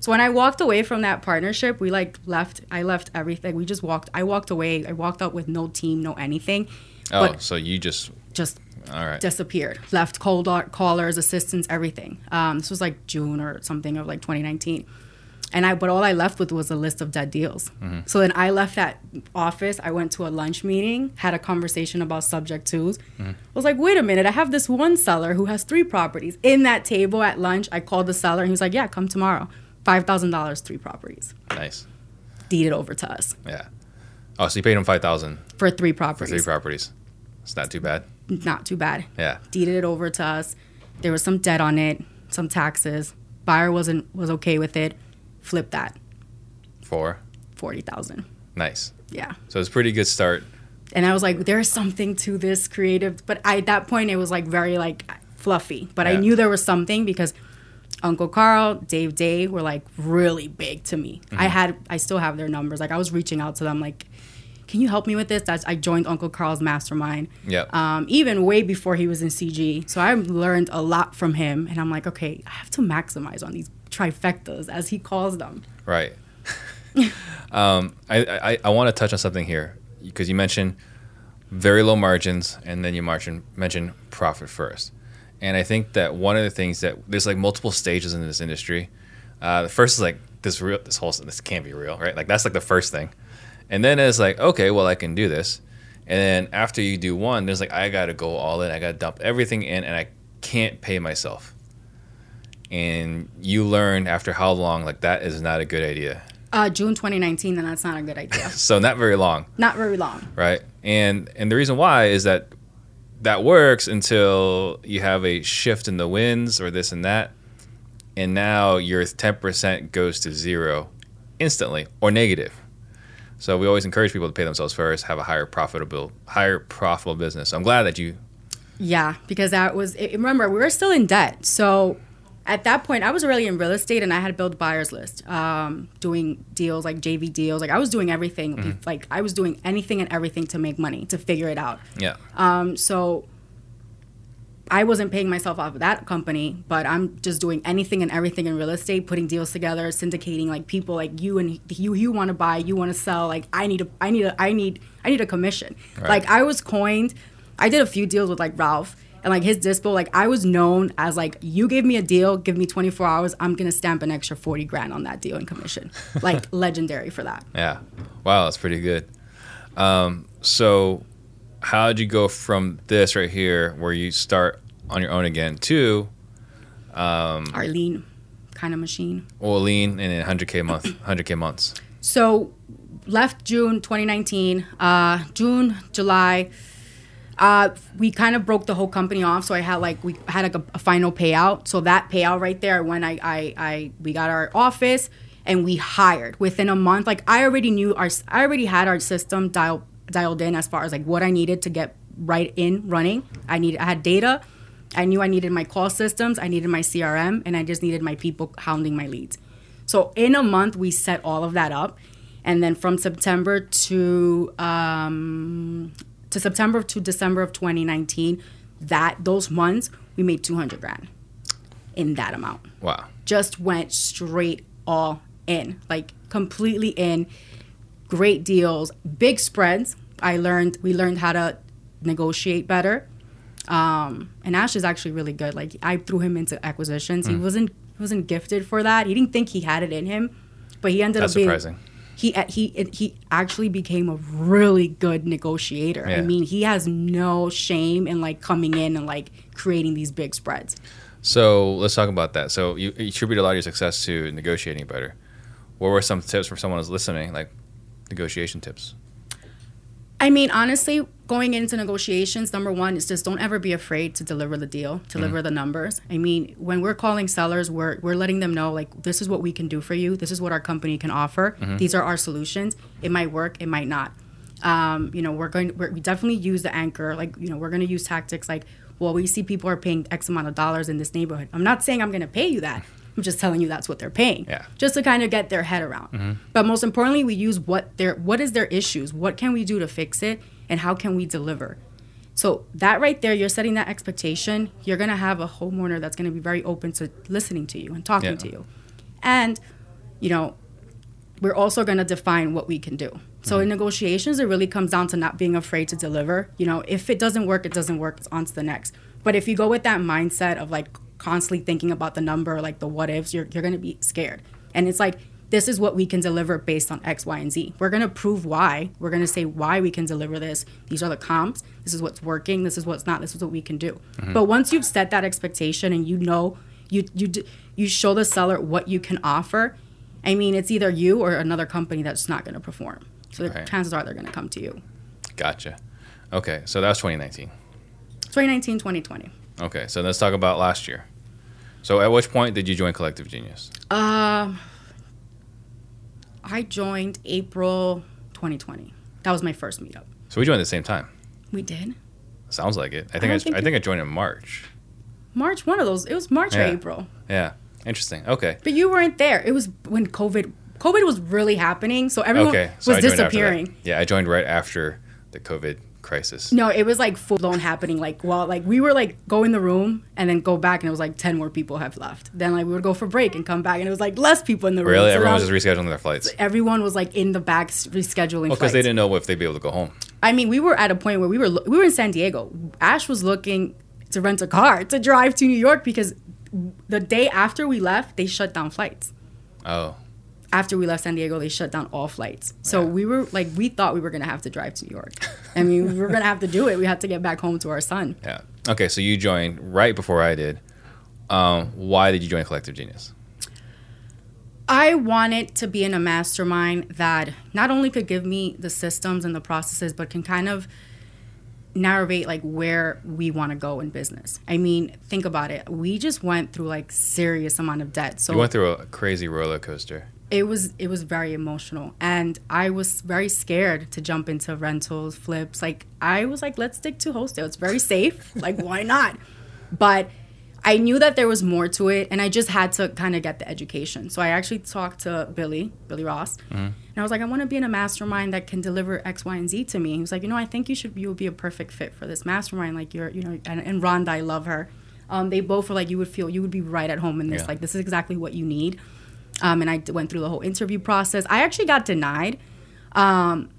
So when I walked away from that partnership, we like left I left everything. We just walked I walked away. I walked out with no team, no anything. Oh, But so you just just all right. disappeared. Left cold callers, assistants, everything. Um, this was like June or something of like 2019. And I, but all I left with was a list of dead deals. Mm-hmm. So then I left that office. I went to a lunch meeting, had a conversation about subject twos. Mm-hmm. I was like, wait a minute, I have this one seller who has three properties. In that table at lunch, I called the seller and he was like, yeah, come tomorrow. $5,000, three properties. nice. Deeded over to us Yeah. Oh, so you paid him five thousand for three for properties. three properties. It's not too bad. Not too bad. Yeah. deeded it over to us. There was some debt on it, some taxes. Buyer wasn't was okay with it. Flipped that For forty thousand. nice. Yeah. So it's a pretty good start. and I was like, there's something to this creative. But I, at that point, it was like very like fluffy. But I knew there was something because Uncle Carl, Dave Dey were like really big to me. Mm-hmm. I had, I still have their numbers. Like I was reaching out to them, like, can you help me with this? That's I joined Uncle Carl's mastermind. Yeah. Um, even way before he was in CG. So I learned a lot from him, and I'm like, okay, I have to maximize on these trifectas, as he calls them. Right. [LAUGHS] um, I, I, I want to touch on something here because you mentioned very low margins and then you mentioned, mentioned profit first. And I think that one of the things that there's like multiple stages in this industry. Uh, the first is like this real, this whole, this can't be real, right? Like that's like the first thing. And then it's like, okay, well, I can do this. And then after you do one, there's like, I got to go all in. I got to dump everything in and I can't pay myself. And you learn after how long, like that is not a good idea. Uh, June 2019, then that's not a good idea. [LAUGHS] So not very long, not very long. right? And and the reason why is that that works until you have a shift in the winds or this and that, and now your ten percent goes to zero instantly or negative. So we always encourage people to pay themselves first, have a higher profitable, higher profitable business. So I'm glad that you, Yeah, because that was remember we were still in debt. So at that point, I was really in real estate, and I had built buyers list, um, doing deals like JV deals. Like I was doing everything. Like I was doing anything and everything to make money to figure it out. yeah, Um, so I wasn't paying myself off of that company, but I'm just doing anything and everything in real estate, putting deals together, syndicating like people like you and you you want to buy, you want to sell. Like I need a I need a I need I need a commission. Right. Like I was coined. I did a few deals with like Ralph and like his dispo. Like I was known as like you gave me a deal, give me 24 hours, I'm gonna stamp an extra 40 grand on that deal in commission. [LAUGHS] Like legendary for that. yeah. Wow, that's pretty good. Um, so how did you go from this right here, where you start on your own again, to Our lean kind of machine. Well, lean and then 100k month, [CLEARS THROAT] 100k months. So left June 2019, uh, June, July. Uh, we kind of broke the whole company off. So I had like we had like a, a final payout. So that payout right there, when I, I I we got our office and we hired within a month. Like I already knew our I already had our system dialed dialed in as far as like what I needed to get right in running. I needed I had data. I knew I needed my call systems. I needed my CRM, and I just needed my people hounding my leads. So in a month, we set all of that up, and then from September to um, to September to December of 2019, that those months we made 200 grand in that amount. Wow. Just went straight all in, like completely in. Great deals, big spreads. I learned we learned how to negotiate better. Um, and Ash is actually really good. Like I threw him into acquisitions. He wasn't he wasn't gifted for that. He didn't think he had it in him, but he ended That's up being surprising. He uh, he he actually became a really good negotiator. I mean, he has no shame in like coming in and like creating these big spreads. So let's talk about that. So you, you attribute a lot of your success to negotiating better. What were some tips for someone who's listening, like negotiation tips? I mean, honestly, going into negotiations, number one is just don't ever be afraid to deliver the deal, deliver the numbers. I mean, when we're calling sellers, we're we're letting them know like this is what we can do for you. This is what our company can offer. These are our solutions. It might work, it might not. Um, you know, we're going. We're, we definitely use the anchor. Like, you know, we're going to use tactics like, well, we see people are paying X amount of dollars in this neighborhood. I'm not saying I'm going to pay you that. I'm just telling you that's what they're paying. Yeah. Just to kind of get their head around. Hmm. But most importantly, we use what their what is their issues. What can we do to fix it, and how can we deliver? So that right there, you're setting that expectation. You're gonna have a homeowner that's gonna be very open to listening to you and talking Yeah. to you, and you know, we're also gonna define what we can do. So in negotiations, it really comes down to not being afraid to deliver. You know, if it doesn't work, it doesn't work. It's on to the next. But if you go with that mindset of like constantly thinking about the number, like the what ifs, you're you're gonna be scared. And it's like this is what we can deliver based on X, Y, and Z. We're gonna prove why. We're gonna say why we can deliver this. These are the comps. This is what's working. This is what's not. This is what we can do. Mm-hmm. But once you've set that expectation and you know you you you show the seller what you can offer. I mean, it's either you or another company that's not going to perform. So the Right. chances are they're going to come to you. Gotcha. Okay, so that was 2019. 2019, 2020. Okay, so let's talk about last year. So at which point did you join Collective Genius? Uh, I joined April 2020. That was my first meetup. So we joined at the same time. We did Sounds like it. I think don't I, think I, think I joined in March. March. One of those. It was March or April. Yeah. Interesting. Okay. But you weren't there. It was when COVID. COVID was really happening, so everyone Okay. was So I that. disappearing. Yeah, I joined right after the COVID crisis. No, it was like full blown happening. Like, well, like we were like go in the room and then go back, and it was like ten more people have left. Then like we would go for break and come back, and it was like less people in the room. Really? So Everyone was just rescheduling their flights. everyone was like in the back rescheduling. Well, because they didn't know if they'd be able to go home. I mean, we were at a point where we were we were in San Diego. Ash was looking to rent a car to drive to New York because the day after we left, they shut down flights. Oh. After we left San Diego, they shut down all flights. So Yeah. we were like, we thought we were gonna have to drive to New York. I mean, we were gonna have to do it. We had to get back home to our son. Yeah. Okay, so you joined right before I did. Um, why did you join Collective Genius? I wanted to be in a mastermind that not only could give me the systems and the processes, but can kind of narrate like where we want to go in business. I mean, think about it. We just went through like serious amount of debt. So You went through a crazy roller coaster. It was it was very emotional and I was very scared to jump into rentals, flips. Like I was like let's stick to wholesale. It's very safe. [LAUGHS] like why not? But I knew that there was more to it and I just had to kind of get the education. So I actually talked to Billy, Billy Ross. And I was like I want to be in a mastermind that can deliver X, Y, and Z to me. He was like, "You know, I think you should you would be a perfect fit for this mastermind like you're, you know, and, and Rhonda, I love her. Um, they both were like you would feel you would be right at home in this. Yeah. Like this is exactly what you need um, and I went through the whole interview process. I actually got denied um,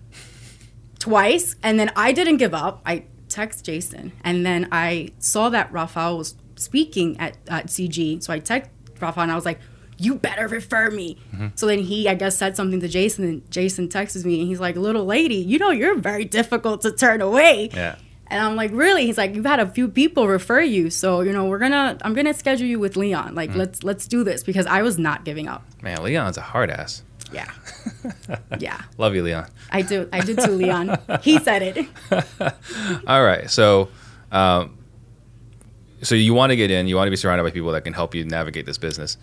twice, and then I didn't give up. I text Jason, and then I saw that Rafael was speaking at, at CG, so I text Rafael, and I was like, "You better refer me." So then he, I guess, said something to Jason, and Jason texts me, and he's like, "Little lady, you know you're very difficult to turn away." Yeah. And I'm like, really? He's like, you've had a few people refer you, so you know we're gonna, I'm gonna schedule you with Leon. Like, let's let's do this because I was not giving up. Man, Leon's a hard ass. Yeah, [LAUGHS] yeah, Love you, Leon. I do, I did too, Leon. He said it. [LAUGHS] All right. So, um, so you want to get in. You want to be surrounded by people that can help you navigate this business.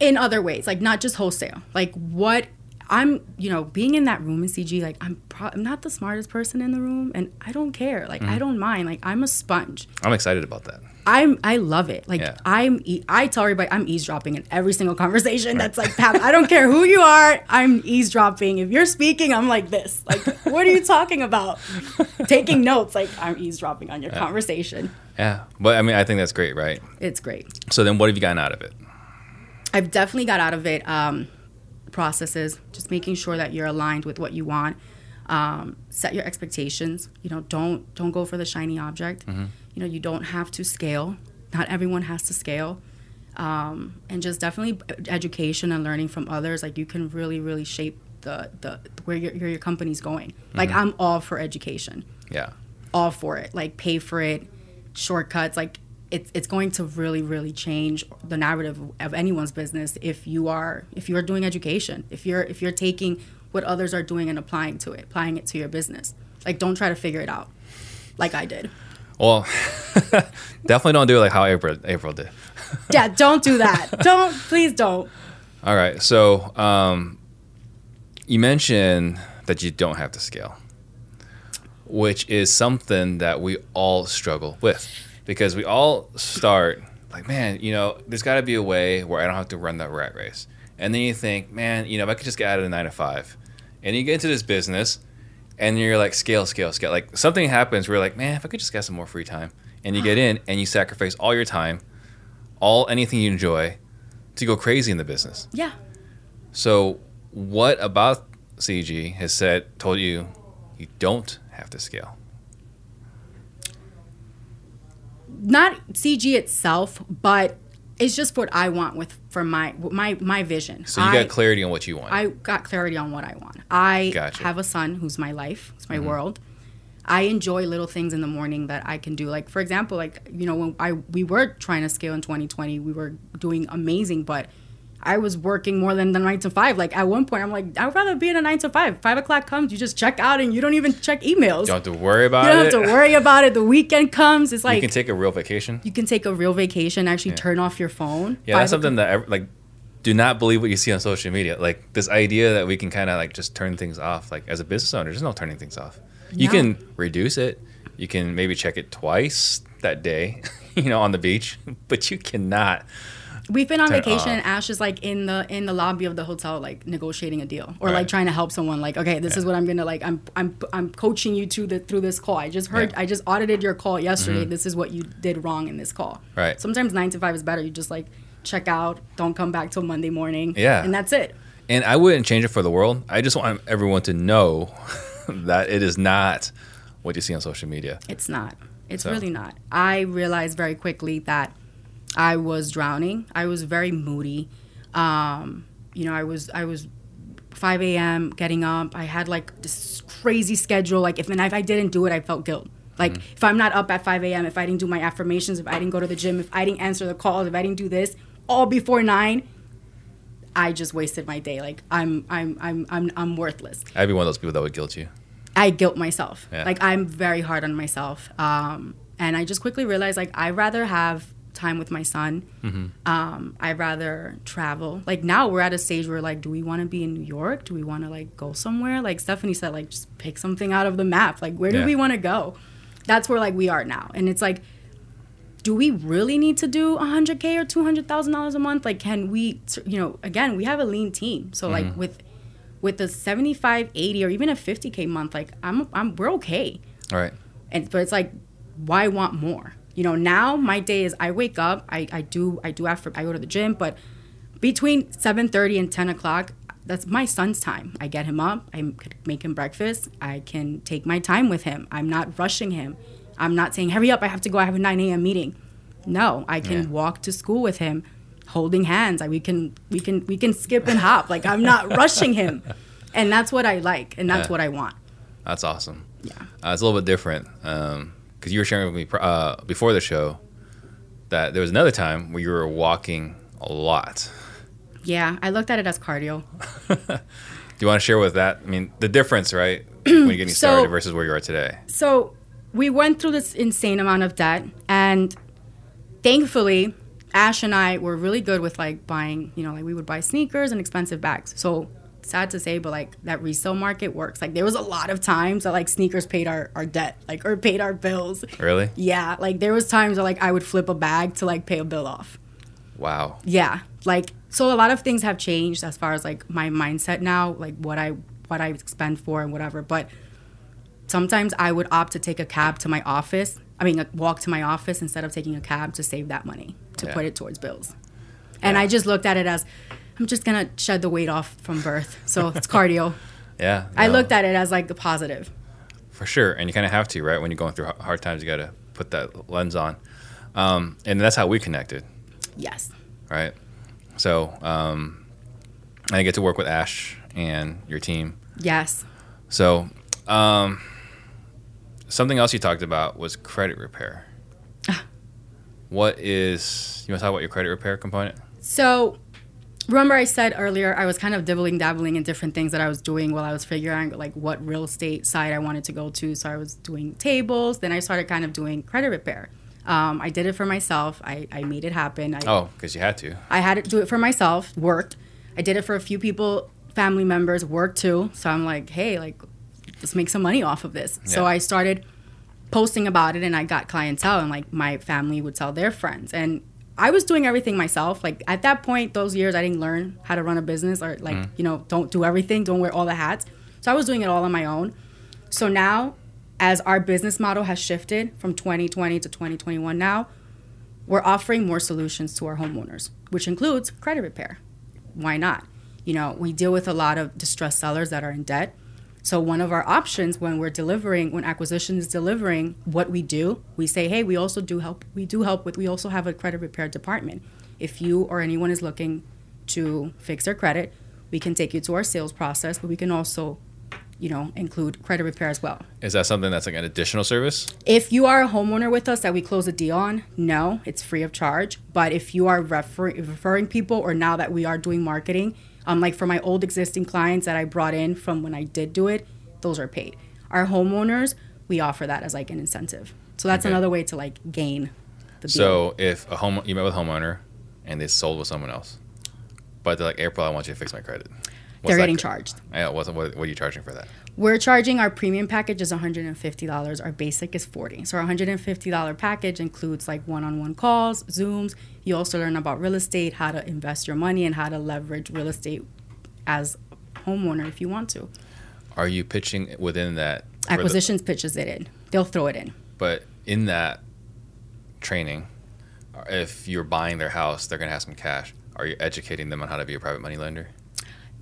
in other ways, like not just wholesale. Like what I'm, you know, being in that room in CG, like I'm, pro- I'm not the smartest person in the room, and I don't care. Like I don't mind. Like I'm a sponge. I'm excited about that. I'm I love it. Like Yeah. I'm e- I tell everybody I'm eavesdropping in every single conversation that's like I don't care who you [LAUGHS] are, I'm eavesdropping. If you're speaking, I'm like this. Like what are you talking about? Taking notes like I'm eavesdropping on your conversation. Yeah. But I mean, I think that's great, right? It's great. So then, what have you gotten out of it? I've definitely got out of it um, processes, just making sure that you're aligned with what you want. Um, set your expectations. You know, don't don't go for the shiny object. You know, you don't have to scale. Not everyone has to scale. Um, and just definitely education and learning from others. Like you can really, really shape the the where your where your company's going. Like I'm all for education Yeah. all for it. Like pay for it, shortcuts. Like it's it's going to really really change the narrative of anyone's business if you are if you're doing education. If you're if you're taking what others are doing and applying to it, applying it to your business. Like don't try to figure it out, like I did. Well, [LAUGHS] definitely don't do it like how April April did. [LAUGHS] Yeah, don't do that. don't please don't. All right. So, um, you mentioned that you don't have to scale, which is something that we all struggle with because we all start like, man, you know, there's got to be a way where I don't have to run that rat race. And then you think, man, you know, if I could just get out of the nine to five, and you get into this business, and you're like, scale, scale, scale. Like something happens where you're like, man, if I could just get some more free time, and you get in and you sacrifice all your time, all anything you enjoy, to go crazy in the business. Yeah. So, what about CG has said, told you, you don't have to scale? Not CG itself, but it's just what I want with for my my my vision. So you I- got clarity on what you want. I got clarity on what I want. I Gotcha. have a son who's my life, who's Mm-hmm. my world. I enjoy little things in the morning that I can do. Like for example, like you know when I we were trying to scale in 2020, we were doing amazing, but I was working more than the nine to five. Like at one point, I'm like, I'd rather be in a nine to five. Five o'clock comes, you just check out and you don't even check emails. you don't have to worry about it. You don't it. have to worry about it. The weekend comes. It's like you can take a real vacation. you can take a real vacation, actually turn off your phone. Yeah, that's something that like do not believe what you see on social media. Like this idea that we can kind of like just turn things off. Like as a business owner, there's no turning things off. You can reduce it. You can maybe check it twice that day, [LAUGHS] you know, on the beach, [LAUGHS] but you cannot. We've been on Turn vacation and Ash is like in the in the lobby of the hotel, like negotiating a deal or Right. like trying to help someone. Like, okay, this is what I'm gonna like. I'm I'm I'm coaching you to the through this call. I just heard. Yeah. Mm-hmm. I just audited your call yesterday. This is what you did wrong in this call. Right. Sometimes nine to five is better. You just like check out, don't come back till Monday morning. Yeah. And that's it. And I wouldn't change it for the world. I just want everyone to know [LAUGHS] that it is not what you see on social media. It's not. It's So- really not. I realized very quickly that I was drowning. I was very moody. Um, you know, I was I was 5 a.m. getting up. I had like this crazy schedule. Like if and if I didn't do it, I felt guilt. Like if I'm not up at 5 a.m., if I didn't do my affirmations, if I didn't go to the gym, if I didn't answer the calls, if I didn't do this all before nine, I just wasted my day. Like I'm I'm I'm I'm I'm worthless. I'd be one of those people that would guilt you. I guilt myself. Yeah. Like I'm very hard on myself. Um, and I just quickly realized like I'd rather have time with my son. Mm-hmm. Um, I'd rather travel. Like now we're at a stage where like, do we want to be in New York? Do we want to like go somewhere? Like Stephanie said, like just pick something out of the map. Like where do we want to go? That's where like we are now. And it's like, do we really need to do 100k or 200 thousand dollars a month? Like, can we? You know, again, we have a lean team, so Mm-hmm. like with with the 75, 80, or even a 50k month, like I'm, I'm we're okay. All right. And but it's like, why want more? You know, now my day is I wake up, I, I do I do after I go to the gym, but between 7:30 and 10 o'clock, that's my son's time. I get him up, I make him breakfast, I can take my time with him. I'm not rushing him. I'm not saying hurry up, I have to go. I have a 9 a.m. meeting. No, I can Yeah. walk to school with him, holding hands. I, we can we can we can skip and hop. Like I'm not [LAUGHS] rushing him, and that's what I like, and that's Yeah. what I want. That's awesome. Yeah. Uh, it's a little bit different because you were sharing with me uh, before the show that there was another time where you were walking a lot. Yeah, I looked at it as cardio. [LAUGHS] Do you want to share with that? I mean, the difference, right, [CLEARS THROAT] when you're getting So- started versus where you are today. So we went through this insane amount of debt, and thankfully, Ash and I were really good with like buying. You know, like we would buy sneakers and expensive bags. So sad to say, but like that resale market works. Like there was a lot of times that like sneakers paid our, our debt, like or paid our bills. Really? Yeah, like there was times that like I would flip a bag to like pay a bill off. Wow. Yeah, like so a lot of things have changed as far as like my mindset now, like what I what I spend for and whatever. But sometimes I would opt to take a cab to my office. I mean, like, walk to my office instead of taking a cab to save that money to Yeah. put it towards bills. And Yeah. I just looked at it as I'm just gonna shed the weight off from birth, so it's cardio. [LAUGHS] Yeah. I looked at it as like the positive. for sure, and you kind of have to, right? When you're going through hard times, you got to put that lens on, um, and that's how we connected, Yes. right? So, um, I get to work with Ash and your team. Yes. So, um, something else you talked about was credit repair. what is you want to talk about your credit repair component? So, remember I said earlier I was kind of dibbling dabbling in different things that I was doing while I was figuring out like what real estate side I wanted to go to. So I was doing tables. Then I started kind of doing credit repair. Um, I did it for myself. I, I made it happen. I, Oh, because you had to. I had to do it for myself. Worked. I did it for a few people, family members. Worked too. So I'm like, hey, like, let's make some money off of this. So I started posting about it, and I got clientele, and like my family would tell their friends, and I was doing everything myself. Like at that point, those years, I didn't learn how to run a business, or like mm. you know, don't do everything, don't wear all the hats. So I was doing it all on my own. So now, as our business model has shifted from 2020 to 2021 now, we're offering more solutions to our homeowners, which includes credit repair. Why not? You know, we deal with a lot of distressed sellers that are in debt. So one of our options when we're delivering, when acquisition is delivering what we do, we say, hey, we also do help. We do help with. We also have a credit repair department. If you or anyone is looking to fix their credit, we can take you to our sales process, but we can also, you know, include credit repair as well. Is that something that's like an additional service? If you are a homeowner with us that we close a deal on, no, it's free of charge. But if you are refer- referring people, or now that we are doing marketing, um, like for my old existing clients that I brought in from when I did do it, those are paid. Our homeowners, we offer that as like an incentive. So that's Okay. another way to like gain the deal. So if a home you met with a homeowner and they sold with someone else, But they're like, April, I want you to fix my credit. What's They're getting charged. Yeah, what's, what, what are you charging for that? We're charging our premium package is $150. Our basic is 40. So our $150 package includes like one-on-one calls, Zooms. You also learn about real estate, how to invest your money and how to leverage real estate as a homeowner if you want to. Are you pitching within that for the- Acquisitions pitches it in. They'll throw it in. but in that training, if you're buying their house, they're going to have some cash. Are you educating them on how to be a private money lender?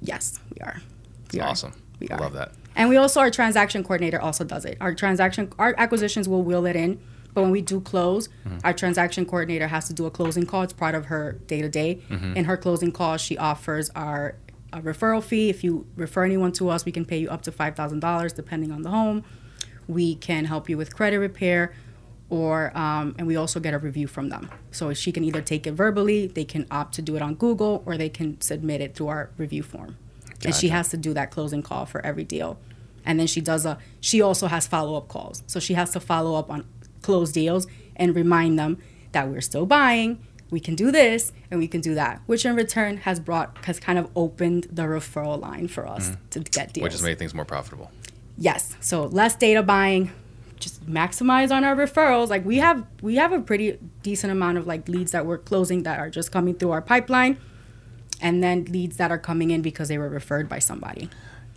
Yes, we are. It's We are. awesome. We I are. love that. And we also, our transaction coordinator also does it. Our transaction, our acquisitions will wheel it in. But when we do close, Mm-hmm. our transaction coordinator has to do a closing call. It's part of her day to day. In her closing call, she offers our a referral fee. If you refer anyone to us, we can pay you up to five thousand dollars, depending on the home. We can help you with credit repair, or um, and we also get a review from them. So she can either take it verbally, they can opt to do it on Google, or they can submit it through our review form. And she has to do that closing call for every deal. And then she does a she also has follow up calls. So she has to follow up on closed deals and remind them that we're still buying, we can do this and we can do that, which in return has brought has kind of opened the referral line for us mm-hmm. to get deals. Which has made things more profitable. Yes. So less data buying, just maximize on our referrals. Like we have we have a pretty decent amount of like leads that we're closing that are just coming through our pipeline and then leads that are coming in because they were referred by somebody.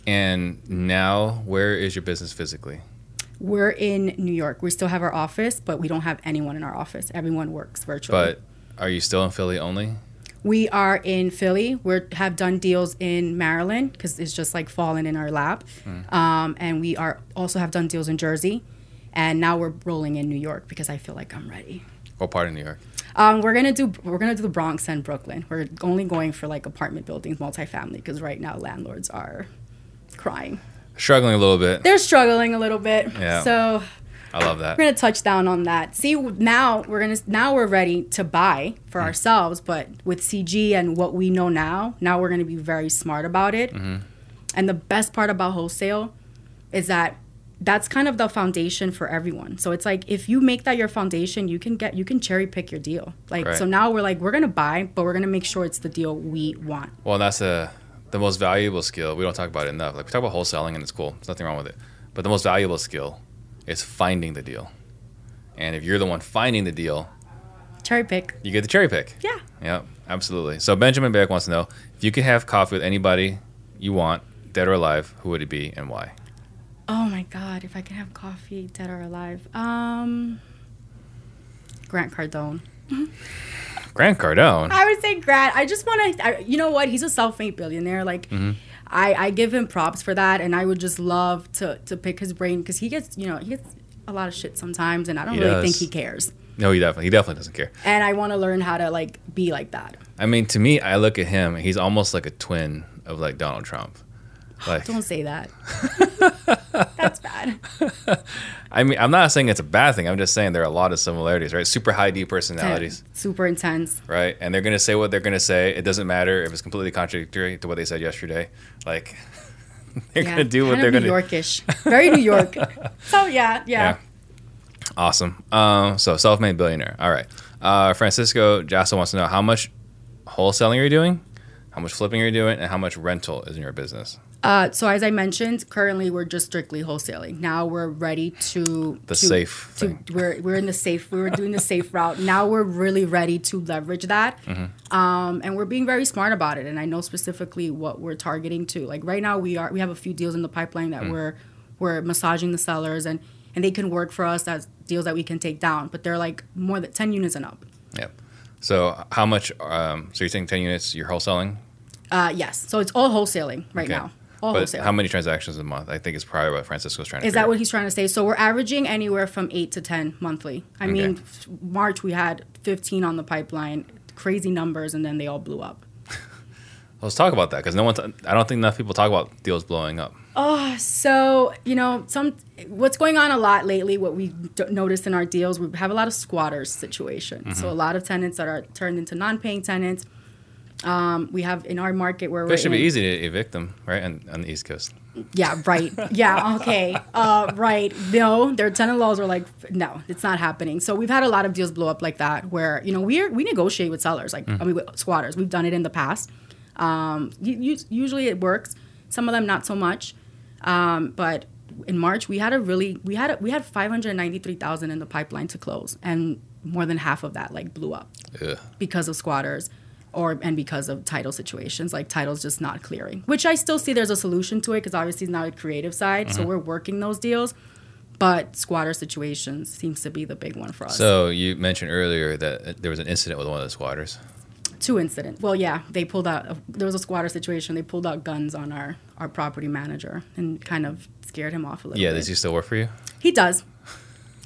And now, where is your business physically? We're in New York. We still have our office, but we don't have anyone in our office. Everyone works virtually. But are you still in Philly only? we are in Philly. We have done deals in Maryland because it's just like fallen in our lap. Um, and we are also have done deals in Jersey. And now we're rolling in New York because I feel like I'm ready. What part of New York? Um, we're gonna do we're gonna do the Bronx and Brooklyn. We're only going for like apartment buildings, multifamily, because right now landlords are crying. Struggling a little bit. They're struggling a little bit. Yeah. So I love that. we're gonna touch down on that. See now we're gonna now we're ready to buy for Mm. ourselves, but with CG and what we know now, now we're gonna be very smart about it. Mm-hmm. And the best part about wholesale is that that's kind of the foundation for everyone. So it's like if you make that your foundation, you can get you can cherry pick your deal. Like Right. so now we're like we're gonna buy, but we're gonna make sure it's the deal we want. Well, that's a, the most valuable skill. We don't talk about it enough. Like we talk about wholesaling, and it's cool. There's nothing wrong with it. But the most valuable skill is finding the deal. And if you're the one finding the deal, Cherry pick. you get the cherry pick. Yeah. Yep, absolutely. So Benjamin Beck wants to know if you could have coffee with anybody you want, dead or alive, who would it be and why? Oh my god, if I can have coffee, dead or alive. Um Grant Cardone. [LAUGHS] Grant Cardone. I would say Grant. I just want to. You know what? He's a self-made billionaire. Like, Mm-hmm. I, I give him props for that, and I would just love to to pick his brain because he gets, you know, he gets a lot of shit sometimes, and I don't He really does. think he cares. No, he definitely he definitely doesn't care. And I want to learn how to like be like that. I mean, to me, I look at him. He's almost like a twin of like Donald Trump. Like, Don't say that. [LAUGHS] That's bad. I mean, I'm not saying it's a bad thing. I'm just saying there are a lot of similarities, right? Super high D personalities, Super intense. right? And they're gonna say what they're gonna say. It doesn't matter if it's completely contradictory to what they said yesterday. Like, [LAUGHS] they're Yeah, gonna do what they're New gonna. do. New Yorkish. Very New York. [LAUGHS] so yeah, yeah. Yeah. Awesome. Um, so self-made billionaire. All right. Uh, Francisco Jasso wants to know how much wholesaling are you doing, how much flipping are you doing, and how much rental is in your business. Uh, so as I mentioned, currently we're just strictly wholesaling. Now we're ready to The to- safe To, thing. we're we're in the safe. We were doing the safe route. Now we're really ready to leverage that, Mm-hmm. um, and we're being very smart about it. And I know specifically what we're targeting to. Like right now, we are we have a few deals in the pipeline Mm. that we're we're massaging the sellers, and and they can work for us as deals that we can take down. But they're like more than ten units and up. Yep. So how much? Um, so you're saying ten units? You're wholesaling, Uh, yes. So it's all wholesaling right Okay. now. All but wholesale. how many transactions a month? I think is probably what Francisco's trying to. Is that what he's trying to say? So we're averaging anywhere from eight to ten monthly. I mean, Okay. f- March we had fifteen on the pipeline, crazy numbers, and then they all blew up. [LAUGHS] Let's talk about that because no one. I don't think enough people talk about deals blowing up. Oh, so you know, some what's going on a lot lately. What we d- noticed in our deals, we have a lot of squatters situations. Mm-hmm. So a lot of tenants that are turned into non-paying tenants. Um, we have in our market where it should be easy to evict them, right? On, on the East Coast. Yeah, right. Yeah, okay. Uh, right. No, their tenant laws are like, no, it's not happening. So we've had a lot of deals blow up like that where, you know, we're, we negotiate with sellers, like, I mean, with squatters. We've done it in the past. Um, usually it works. Some of them not so much. Um, but in March we had a really we had a, we had 593,000 in the pipeline to close and more than half of that like blew up Ugh. because of squatters or and because of title situations like titles just not clearing which i still see there's a solution to it because obviously it's not a creative side Mm-hmm. so we're working those deals but squatter situations seems to be the big one for us So you mentioned earlier that there was an incident with one of the squatters. two incidents well yeah they pulled out there was a squatter situation they pulled out guns on our our property manager and kind of scared him off a little Yeah, bit does he still work for you? he does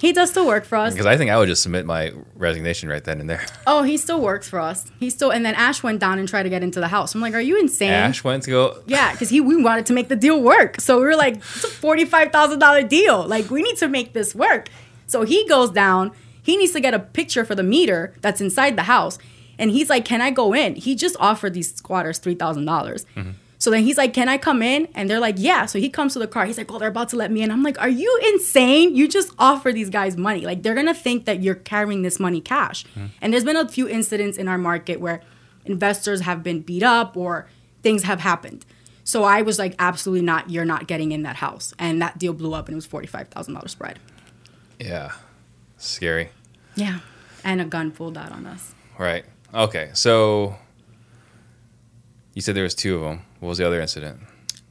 he does still work for us Because I think I would just submit my resignation right then and there. [LAUGHS] oh he still works for us he still and then ash went down and tried to get into the house i'm like are you insane Ash went to go. Yeah, because he we wanted to make the deal work. So we were like, it's a forty five thousand dollar deal. Like we need to make this work. So he goes down. He needs to get a picture for the meter that's inside the house, and he's like, "Can I go in?" He just offered these squatters three thousand dollars. Mm-hmm. So then he's like, "Can I come in?" And they're like, "Yeah." So he comes to the car. He's like, "Oh, they're about to let me in." I'm like, "Are you insane? You just offer these guys money. Like they're gonna think that you're carrying this money cash." And there's been a few incidents in our market where investors have been beat up or things have happened. So I was like, absolutely not. You're not getting in that house. And that deal blew up and it was $45,000 spread. Yeah, scary. Yeah. And a gun pulled out on us. Right. Okay. So you said there was two of them. What was the other incident?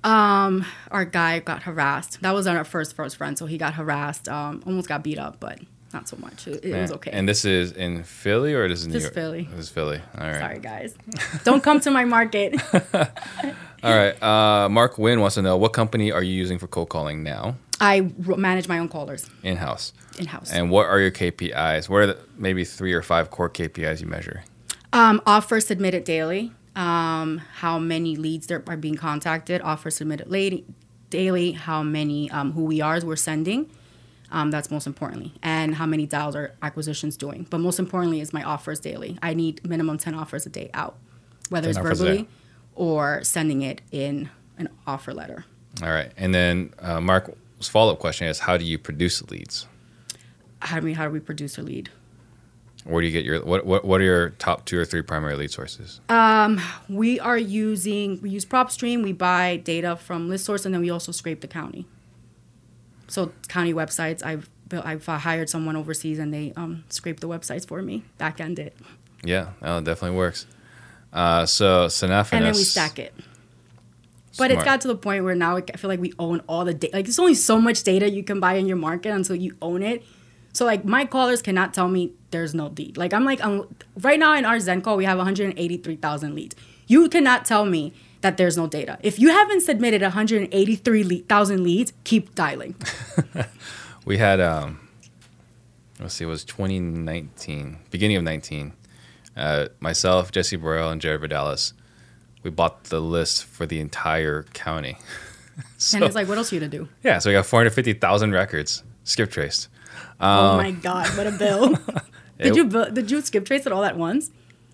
Um, our guy got harassed. That was our first first friend. So he got harassed, um, almost got beat up, but not so much. It, it was okay. And this is in Philly or this is New Just York? Philly. This is Philly. All right. Sorry, guys. Don't come to my market. [LAUGHS] All right. Uh, Mark Wynn wants to know what company are you using for cold calling now, I manage my own callers in house, in house. and what are your KPIs? What are the maybe three or five core KPIs you measure? Um, offers submitted daily. Um, how many leads there are being contacted? Offers submitted lady, daily. How many um, who we are we're sending. Um, that's most importantly, and how many dials are acquisitions doing. But most importantly is my offers daily. I need minimum ten offers a day out, whether it's verbally or sending it in an offer letter. All right. And then uh, Mark's follow up question is how do you produce leads? How do we how do we produce a lead? Where do you get your what what, what are your top two or three primary lead sources? Um, We are using we use PropStream. We buy data from ListSource, and then we also scrape the county. So county websites, I've built, I've hired someone overseas, and they um, scrape the websites for me, back end it, Yeah, that definitely works. Uh, so Sanaphanos. and then we stack it. But it's Smart. got to the point where now I feel like we own all the data. Like there's only so much data you can buy in your market until you own it. So like my callers cannot tell me there's no lead. Like I'm like um, right now in our Zen call we have 183,000 leads. You cannot tell me that there's no data. If you haven't submitted 183,000 leads, keep dialing. [LAUGHS] We had um, let's see, it was 2019, beginning of 19. Uh, myself, Jesse Burrell, and Jared Vidalis, we bought the list for the entire county. so, [LAUGHS] and it's like, what else are you gonna do? yeah, so we got 450,000 records skip traced. oh my god, what a bill! [LAUGHS] It- did you did you skip trace it all at once?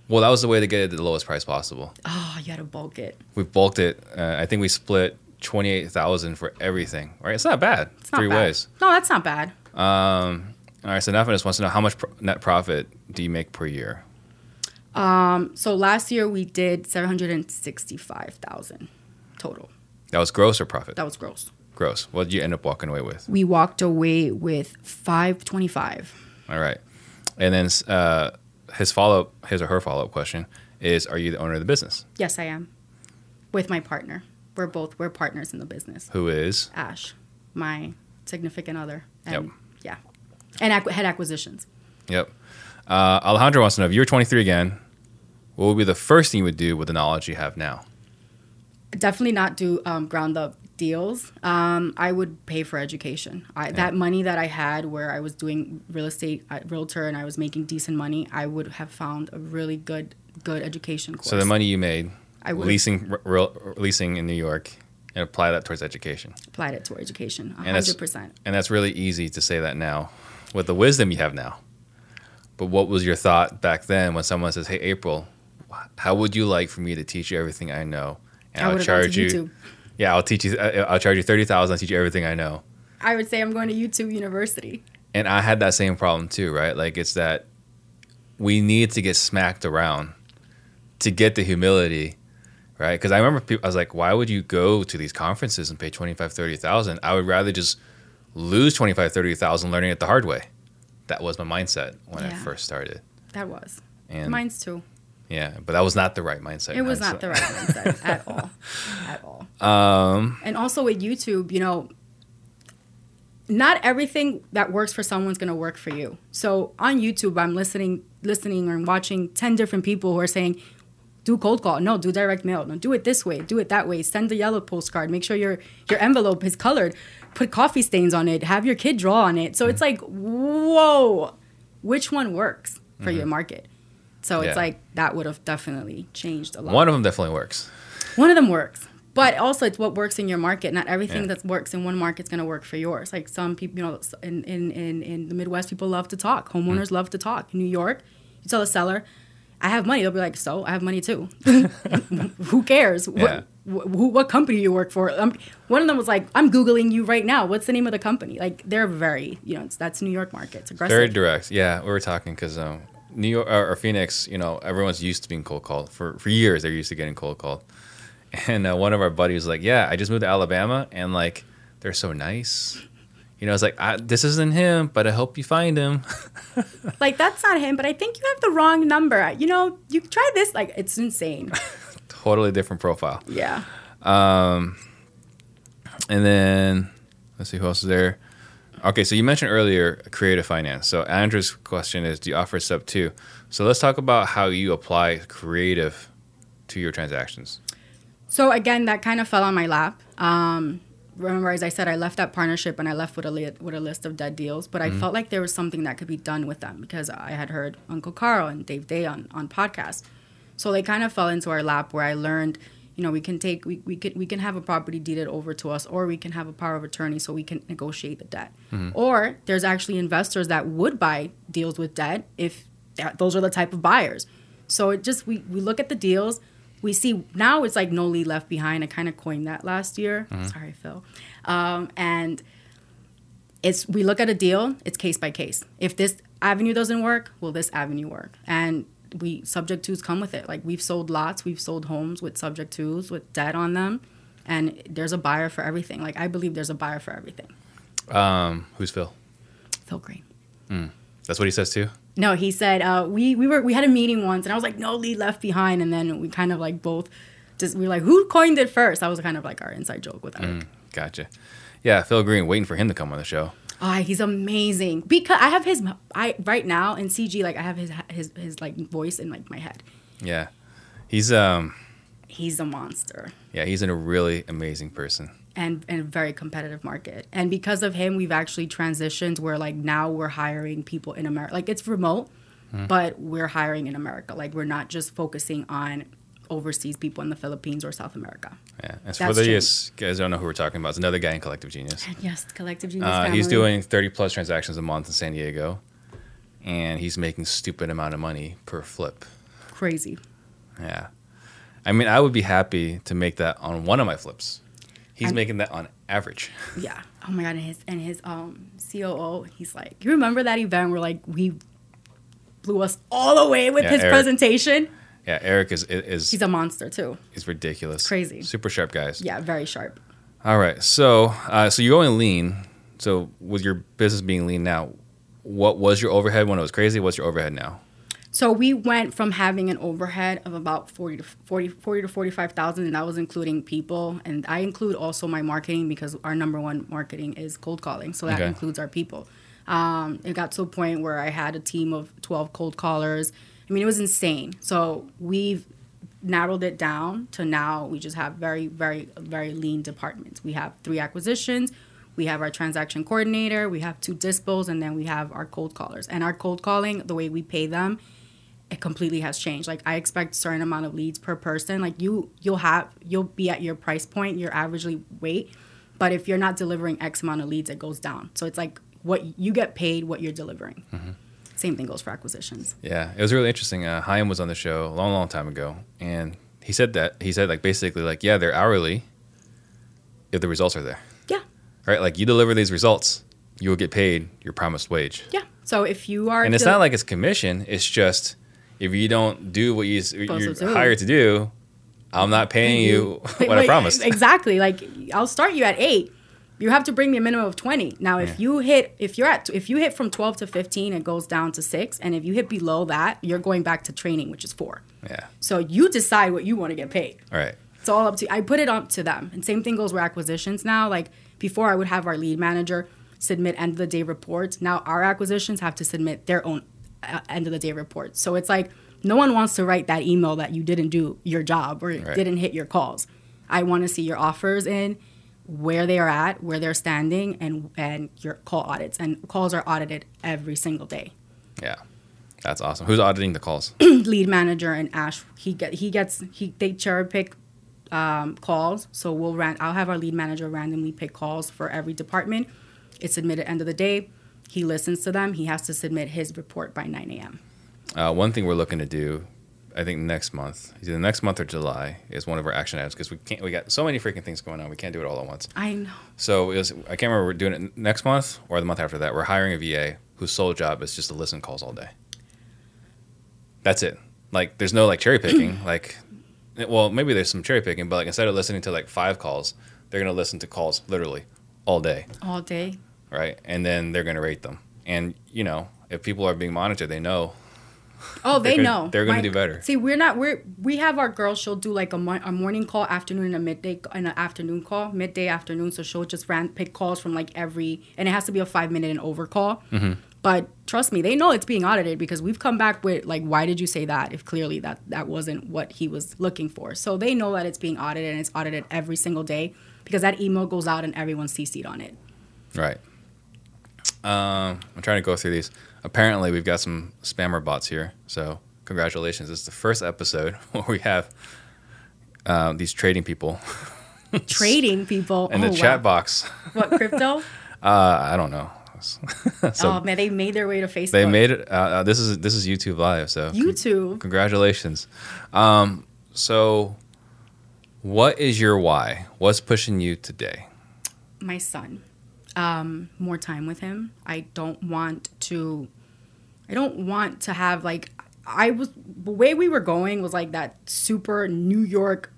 Well, that was the way to get it at the lowest price possible. Oh, you had to bulk it. We bulked it. Uh, I think we split 28,000 for everything. Right? It's not bad. It's not Three bad. ways. No, that's not bad. Um, all right, so Nathanis wants to know how much pro- net profit do you make per year? Um, So last year we did 765,000 total. That was gross or profit? That was gross. Gross. What did you end up walking away with? We walked away with 525. All right. And then uh, his follow up, his or her follow up question is Are you the owner of the business? Yes, I am. With my partner. We're both we're partners in the business. Who is? Ash, my significant other. And Yep. yeah. And acqu- head acquisitions. Yep. Uh, Alejandro wants to know if you were 23 again, what would be the first thing you would do with the knowledge you have now? Definitely not do um, ground up deals. Um, I would pay for education. I, That money that I had where I was doing real estate uh, realtor and I was making decent money, I would have found a really good good education course. So the money you made I would- leasing r- real, leasing in New York and apply that towards education. applied it to education, And that's- 100%. And that's really easy to say that now with the wisdom you have now. But what was your thought back then when someone says, "Hey, April, how would you like for me to teach you everything I know?" And I I'll would charge you. Yeah, I'll teach you. I- I'll charge you thirty thousand. I'll teach you everything I know. I would say I'm going to YouTube University. And I had that same problem too, right? Like it's that we need to get smacked around to get the humility right? Because I remember people, I was like, why would you go to these conferences and pay 25, 30,000? I would rather just lose 25, 30,000 learning it the hard way. That was my mindset when I first started. That was. And Mine's too. Yeah, but that was not the right mindset. It was not the right mindset [LAUGHS] at all. At all. Um, And also with YouTube, you know, not everything that works for someone's gonna work for you. So on YouTube, I'm listening, listening or watching ten different people who are saying, "Do cold call, no, do direct mail, no, do it this way, do it that way, send a yellow postcard, make sure your your envelope is colored, put coffee stains on it, have your kid draw on it." So it's like, whoa, which one works for your market? So it's Yeah. like that would have definitely changed a lot. one of them definitely works. One of them works. But also, it's what works in your market. Not everything Yeah. that works in one market's going to work for yours. Like some people, you know, in, in, in, in the Midwest, people love to talk. Homeowners love to talk. In New York, you tell a seller, I have money. They'll be like, so I have money too. [LAUGHS] [LAUGHS] Who cares? Yeah. What, wh- what company you work for? Um, one of them was like, I'm Googling you right now. What's the name of the company? Like, they're very, you know, it's, that's New York market. It's aggressive. Very direct. Yeah, we were talking because um, New York or, or Phoenix, you know, everyone's used to being cold called for for years. They're used to getting cold called, [LAUGHS] and uh, one of our buddies was like, "Yeah, I just moved to Alabama, and like they're so nice." You know, it's like I, this isn't him, but I hope you find him. [LAUGHS] like, that's not him, but I think you have the wrong number. You know, you try this. Like, it's insane. [LAUGHS] totally different profile. Yeah. Um, and then let's see who else is there. Okay, so you mentioned earlier creative finance. So Andrew's question is, do you offer sub two? So let's talk about how you apply creative to your transactions. So again, that kind of fell on my lap. Um, remember, as I said, I left that partnership and I left with a li- with a list of dead deals. But I felt like there was something that could be done with them because I had heard Uncle Carl and Dave Dey on on podcasts. So they kind of fell into our lap where I learned, you know, we can take we we can we can have a property deeded over to us, or we can have a power of attorney so we can negotiate the debt. Or there's actually investors that would buy deals with debt if that, those are the type of buyers. So it just we we look at the deals. We see now it's like no lead left behind. I kind of coined that last year. Sorry, Phil. Um, and it's we look at a deal. It's case by case. If this avenue doesn't work, will this avenue work? And we subject twos come with it. Like we've sold lots, we've sold homes with subject twos with debt on them, and there's a buyer for everything. Like I believe there's a buyer for everything. Um, who's Phil? Phil Green. That's what he says too. No, he said uh, we we were we had a meeting once, and I was like, no lead left behind, and then we kind of like both just we were like, who coined it first? That was kind of like our inside joke with Eric. Gotcha. Yeah, Phil Green, waiting for him to come on the show. Ah, he's amazing because I have his I right now in CG like I have his his his like voice in like my head. Yeah, he's um, He's a monster yeah, he's a really amazing person. and and a very competitive market. And because of him, we've actually transitioned where like now we're hiring people in America. Like it's remote, but we're hiring in America. Like we're not just focusing on overseas people in the Philippines or South America. Yeah, as for That's the true. yes, guys don't know who we're talking about, it's another guy in Collective Genius. Yes, collective genius. Uh, he's doing 30 plus transactions a month in San Diego, and he's making stupid amount of money per flip. crazy. Yeah, I mean, I would be happy to make that on one of my flips. He's I'm- making that on average. [LAUGHS] Yeah. Oh my god. And his and his um COO, he's like, you remember that event where like we blew us all away with Yeah, his Eric. presentation? Yeah, Eric is is He's a monster too. He's ridiculous. Crazy. Super sharp guys. Yeah, very sharp. All right, so uh, so you're going lean. So with your business being lean now, what was your overhead when it was crazy? What's your overhead now? So we went from having an overhead of about 40 to 40, 40 to 45,000 and that was including people and I include also my marketing because our number one marketing is cold calling. So that Okay. includes our people. Um, it got to a point where I had a team of 12 cold callers. I mean, it was insane. So we've narrowed it down to now we just have very, very, very lean departments. We have three acquisitions, we have our transaction coordinator, we have two dispos, and then we have our cold callers. And our cold calling, the way we pay them, it completely has changed. Like I expect a certain amount of leads per person. Like you you'll have you'll be at your price point, your averagely weight. But if you're not delivering X amount of leads, it goes down. So it's like what you get paid what you're delivering. Mm-hmm. Same thing goes for acquisitions. Yeah, it was really interesting. Uh, Chaim was on the show a long, long time ago, and he said that he said like basically like yeah, they're hourly if the results are there, Yeah. right? Like you deliver these results, you will get paid your promised wage. Yeah. So if you are And it's del- not like it's commission. It's just if you don't do what you, you're hired to do, I'm not paying you what I [LAUGHS] promised. Exactly. Like I'll start you at eight. You have to bring me a minimum of twenty. Now, if Yeah. you hit, if you're at, if you hit from twelve to fifteen, it goes down to six, and if you hit below that, you're going back to training, which is four. Yeah. So you decide what you want to get paid. All right. It's all up to I put it up to them. And same thing goes with acquisitions now. Like before I would have our lead manager submit end of the day reports. Now our acquisitions have to submit their own uh, end of the day reports. So it's like no one wants to write that email that you didn't do your job or Right. didn't hit your calls. I want to see your offers in where they are at, where they're standing and and your call audits. And calls are audited every single day. Yeah. That's awesome. Who's auditing the calls? [CLEARS THROAT] lead manager and Ash he get he gets he they cherry pick um, calls. So we'll ran I'll have our lead manager randomly pick calls for every department. It's submitted end of the day. He listens to them. He has to submit his report by 9 a.m. Uh, one thing we're looking to do, I think next month, either next month or July, is one of our action items because we can't. We got so many freaking things going on. We can't do it all at once. I know. So it was, I can't remember we're doing it next month or the month after that. We're hiring a VA whose sole job is just to listen calls all day. That's it. Like there's no like cherry picking. [CLEARS THROAT] like, eh, well, maybe there's some cherry picking, but like instead of listening to like five calls, they're gonna listen to calls literally all day, All day. right? And then they're gonna rate them. And you know, if people are being monitored, they know. Oh, they know. they're gonna My- do better. See, we're not. We're we have our girl. She'll do like a, mo- a morning call, afternoon, and a midday, and an afternoon call, midday, afternoon. So she'll just ran pick calls from like every, and it has to be a five minute and over call. Mm-hmm. But trust me, they know it's being audited because we've come back with like, why did you say that? If clearly that that wasn't what he was looking for. So they know that it's being audited and it's audited every single day because that email goes out and everyone's CC'd on it. Right. Um, I'm trying to go through these. Apparently, we've got some spammer bots here. So, congratulations. This is the first episode [LAUGHS] where we have uh, these trading people [LAUGHS] Trading people in oh, the chat box. [LAUGHS] What crypto? Uh, I don't know. so oh man, they made their way to Facebook. they made it. Uh, uh, this is this is YouTube Live. So con- YouTube. congratulations. Um, so, what is your why? What's pushing you today? my son um more time with him i don't want to i don't want to have like i was the way we were going was like that super new york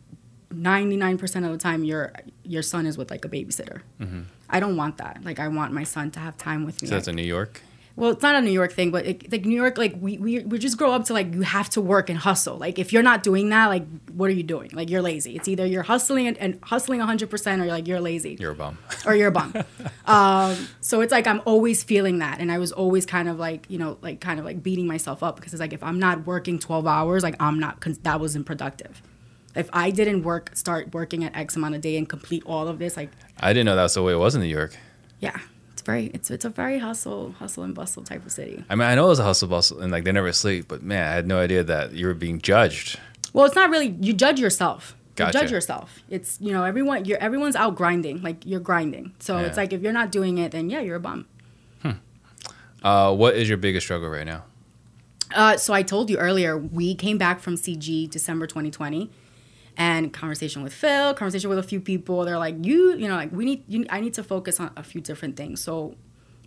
99% of the time your your son is with like a babysitter. Mm-hmm. I don't want that. Like i want my son to have time with me. So that's in New York. Well, it's not a New York thing, but it, like New York, like we, we we just grow up to like you have to work and hustle. Like if you're not doing that, like what are you doing? Like you're lazy. It's either you're hustling and, and hustling 100 percent, or you're like you're lazy You're a bum. or you're a bum. [LAUGHS] um, so it's like I'm always feeling that, and I was always kind of like you know like kind of like beating myself up because it's like if I'm not working 12 hours, like I'm not that wasn't productive. If I didn't work, start working at X amount of day and complete all of this, like I didn't know that's the way it was in New York. yeah, very it's it's a very hustle hustle and bustle type of city. I mean, I know it was a hustle bustle and like they never sleep, but man, I had no idea that you were being judged. Well, it's not really. You judge yourself. You judge yourself. It's you know everyone. You're everyone's out grinding. Like you're grinding. So Yeah. it's like if you're not doing it, then yeah, you're a bum. Uh, what is your biggest struggle right now? Uh, so I told you earlier, we came back from CG December 2020, and conversation with Phil, conversation with a few people. They're like, you, you know, like we need, you, I need to focus on a few different things. So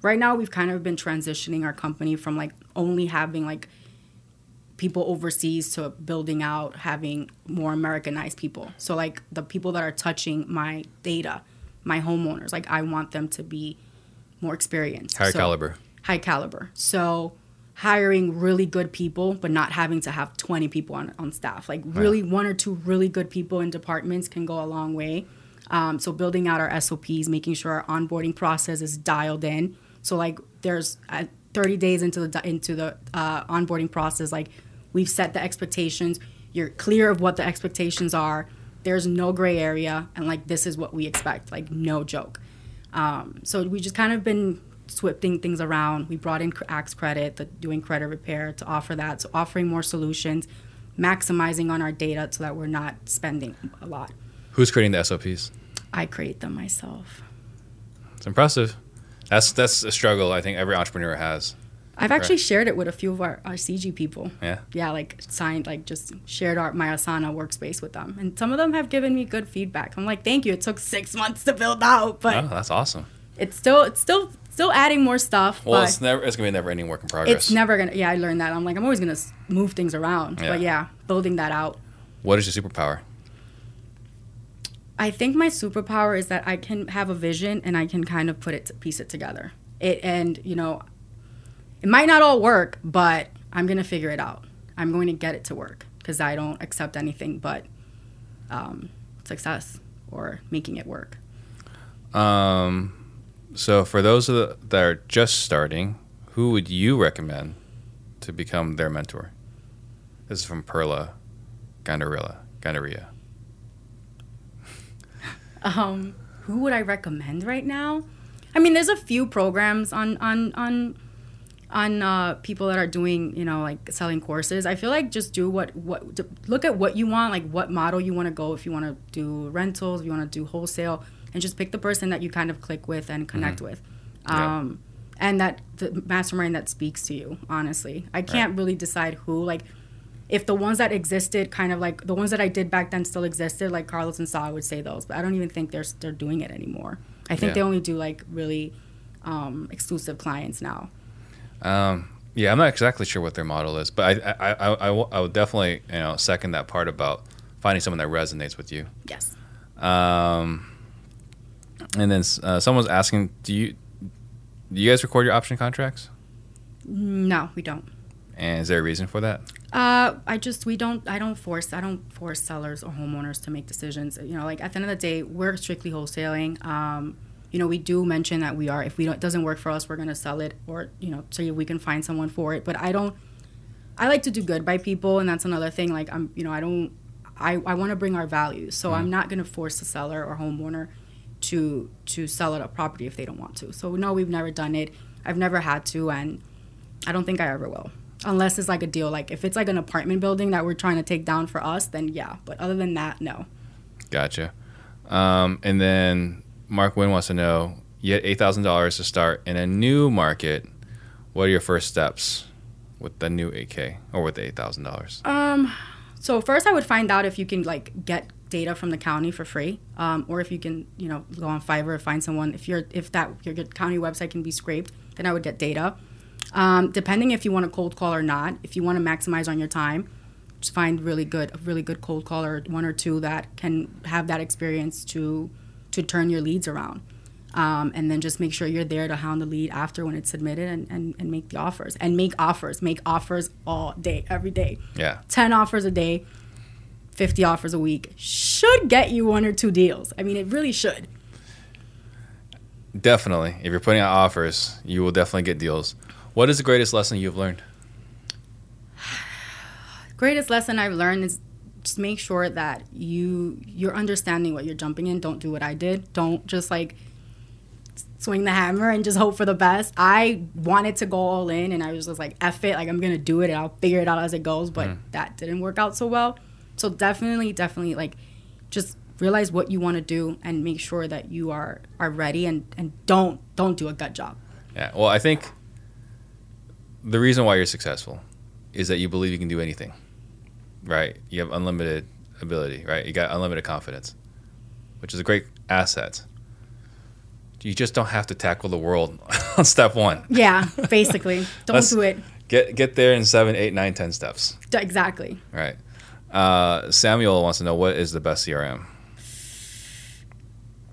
right now, we've kind of been transitioning our company from like only having like people overseas to building out having more Americanized people. So like the people that are touching my data, my homeowners, like I want them to be more experienced, High So- caliber. high caliber. So hiring really good people, but not having to have 20 people on, on staff. Like really one or two really good people in departments can go a long way. Um, so building out our SOPs, making sure our onboarding process is dialed in. So like there's uh, 30 days into the into the uh, onboarding process, like we've set the expectations. You're clear of what the expectations are. There's no gray area, and like this is what we expect. Like no joke. Um, so we just kind of been swifting things around. We brought in Axe Credit, the doing credit repair to offer that. So offering more solutions, maximizing on our data so that we're not spending a lot. Who's creating the SOPs? I create them myself. It's impressive. That's that's a struggle I think every entrepreneur has. I've actually shared it with a few of our, our CG people. Yeah. Yeah, like signed, like just shared our my Asana workspace with them, and some of them have given me good feedback. I'm like, thank you. It took six months to build out, but Oh, that's awesome. it's still it's still still adding more stuff. Well, but it's never it's gonna be a never ending work in progress. it's never gonna. Yeah, I learned that. I'm like, I'm always gonna move things around, Yeah. but yeah, building that out. what is your superpower? I think my superpower is that I can have a vision and I can kind of put it to piece it together. It and you know, it might not all work, but I'm gonna figure it out. I'm going to get it to work because I don't accept anything but um, success or making it work. Um, so for those that are just starting, who would you recommend to become their mentor? This is from Perla Gandarilla. Gandaria. [LAUGHS] Um, who would I recommend right now? I mean, there's a few programs on on on on uh, people that are doing you know like selling courses. I feel like just do what what look at what you want, like what model you want to go. If you want to do rentals, if you want to do wholesale, and just pick the person that you kind of click with and connect mm-hmm. with. Um, yeah. And that the mastermind that speaks to you, honestly. I can't right. really decide who. Like, if the ones that existed kind of like the ones that I did back then still existed, like Carlos and Saw, I would say those, but I don't even think they're they're doing it anymore. I think yeah. they only do like really um, exclusive clients now. Um, yeah, I'm not exactly sure what their model is, but I I, I, I, I would definitely you know second that part about finding someone that resonates with you. Yes. Um, and then uh, someone's asking, do you do you guys record your option contracts? No, we don't. And is there a reason for that? Uh, I just we don't I don't force I don't force sellers or homeowners to make decisions. You know, like at the end of the day, we're strictly wholesaling. Um, you know, we do mention that we are if we don't it doesn't work for us, we're gonna sell it or you know, so we can find someone for it. But I don't. I like to do good by people, and that's another thing. Like I'm, you know, I don't. I, I want to bring our values, so mm I'm not gonna force a seller or homeowner to to sell it a property if they don't want to. So no, we've never done it. I've never had to, and I don't think I ever will. Unless it's like a deal like if it's like an apartment building that we're trying to take down for us then yeah. But other than that no. Gotcha. Um, and then mark wynn wants to know you had $8000 to start in a new market. What are your first steps with the new 8k or with the $8000 um so first i would find out if you can like get data from the county for free. Um, or if you can you know go on fiverr and find someone. If you're if that your county website can be scraped then i would get data. Um, depending if you want a cold call or not, if you want to maximize on your time, just find really good, a really good cold caller, one or two that can have that experience to to turn your leads around. Um, and then just make sure you're there to hound the lead after when it's submitted and, and, and make the offers. And make offers. Make offers all day every day. Yeah. 10 offers a day 50 offers a week should get you one or two deals i mean it really should definitely if you're putting out offers you will definitely get deals what is the greatest lesson you've learned? [SIGHS] greatest lesson I've learned is just make sure that you you're understanding what you're jumping in. Don't do what I did. Don't just like swing the hammer and just hope for the best. I wanted to go all in and I was just like, F it, like I'm gonna do it and I'll figure it out as it goes, but mm. that didn't work out so well. So definitely, definitely like just realize what you want to do and make sure that you are are ready and, and don't don't do a gut job. Yeah. Well I think the reason why you're successful is that you believe you can do anything, right? You have unlimited ability, right? You got unlimited confidence, which is a great asset. You just don't have to tackle the world [LAUGHS] on step one. Yeah, [LAUGHS] basically, don't do it. Get get there in seven, eight, nine, ten steps. Exactly. Right. Uh, Samuel wants to know what is the best CRM.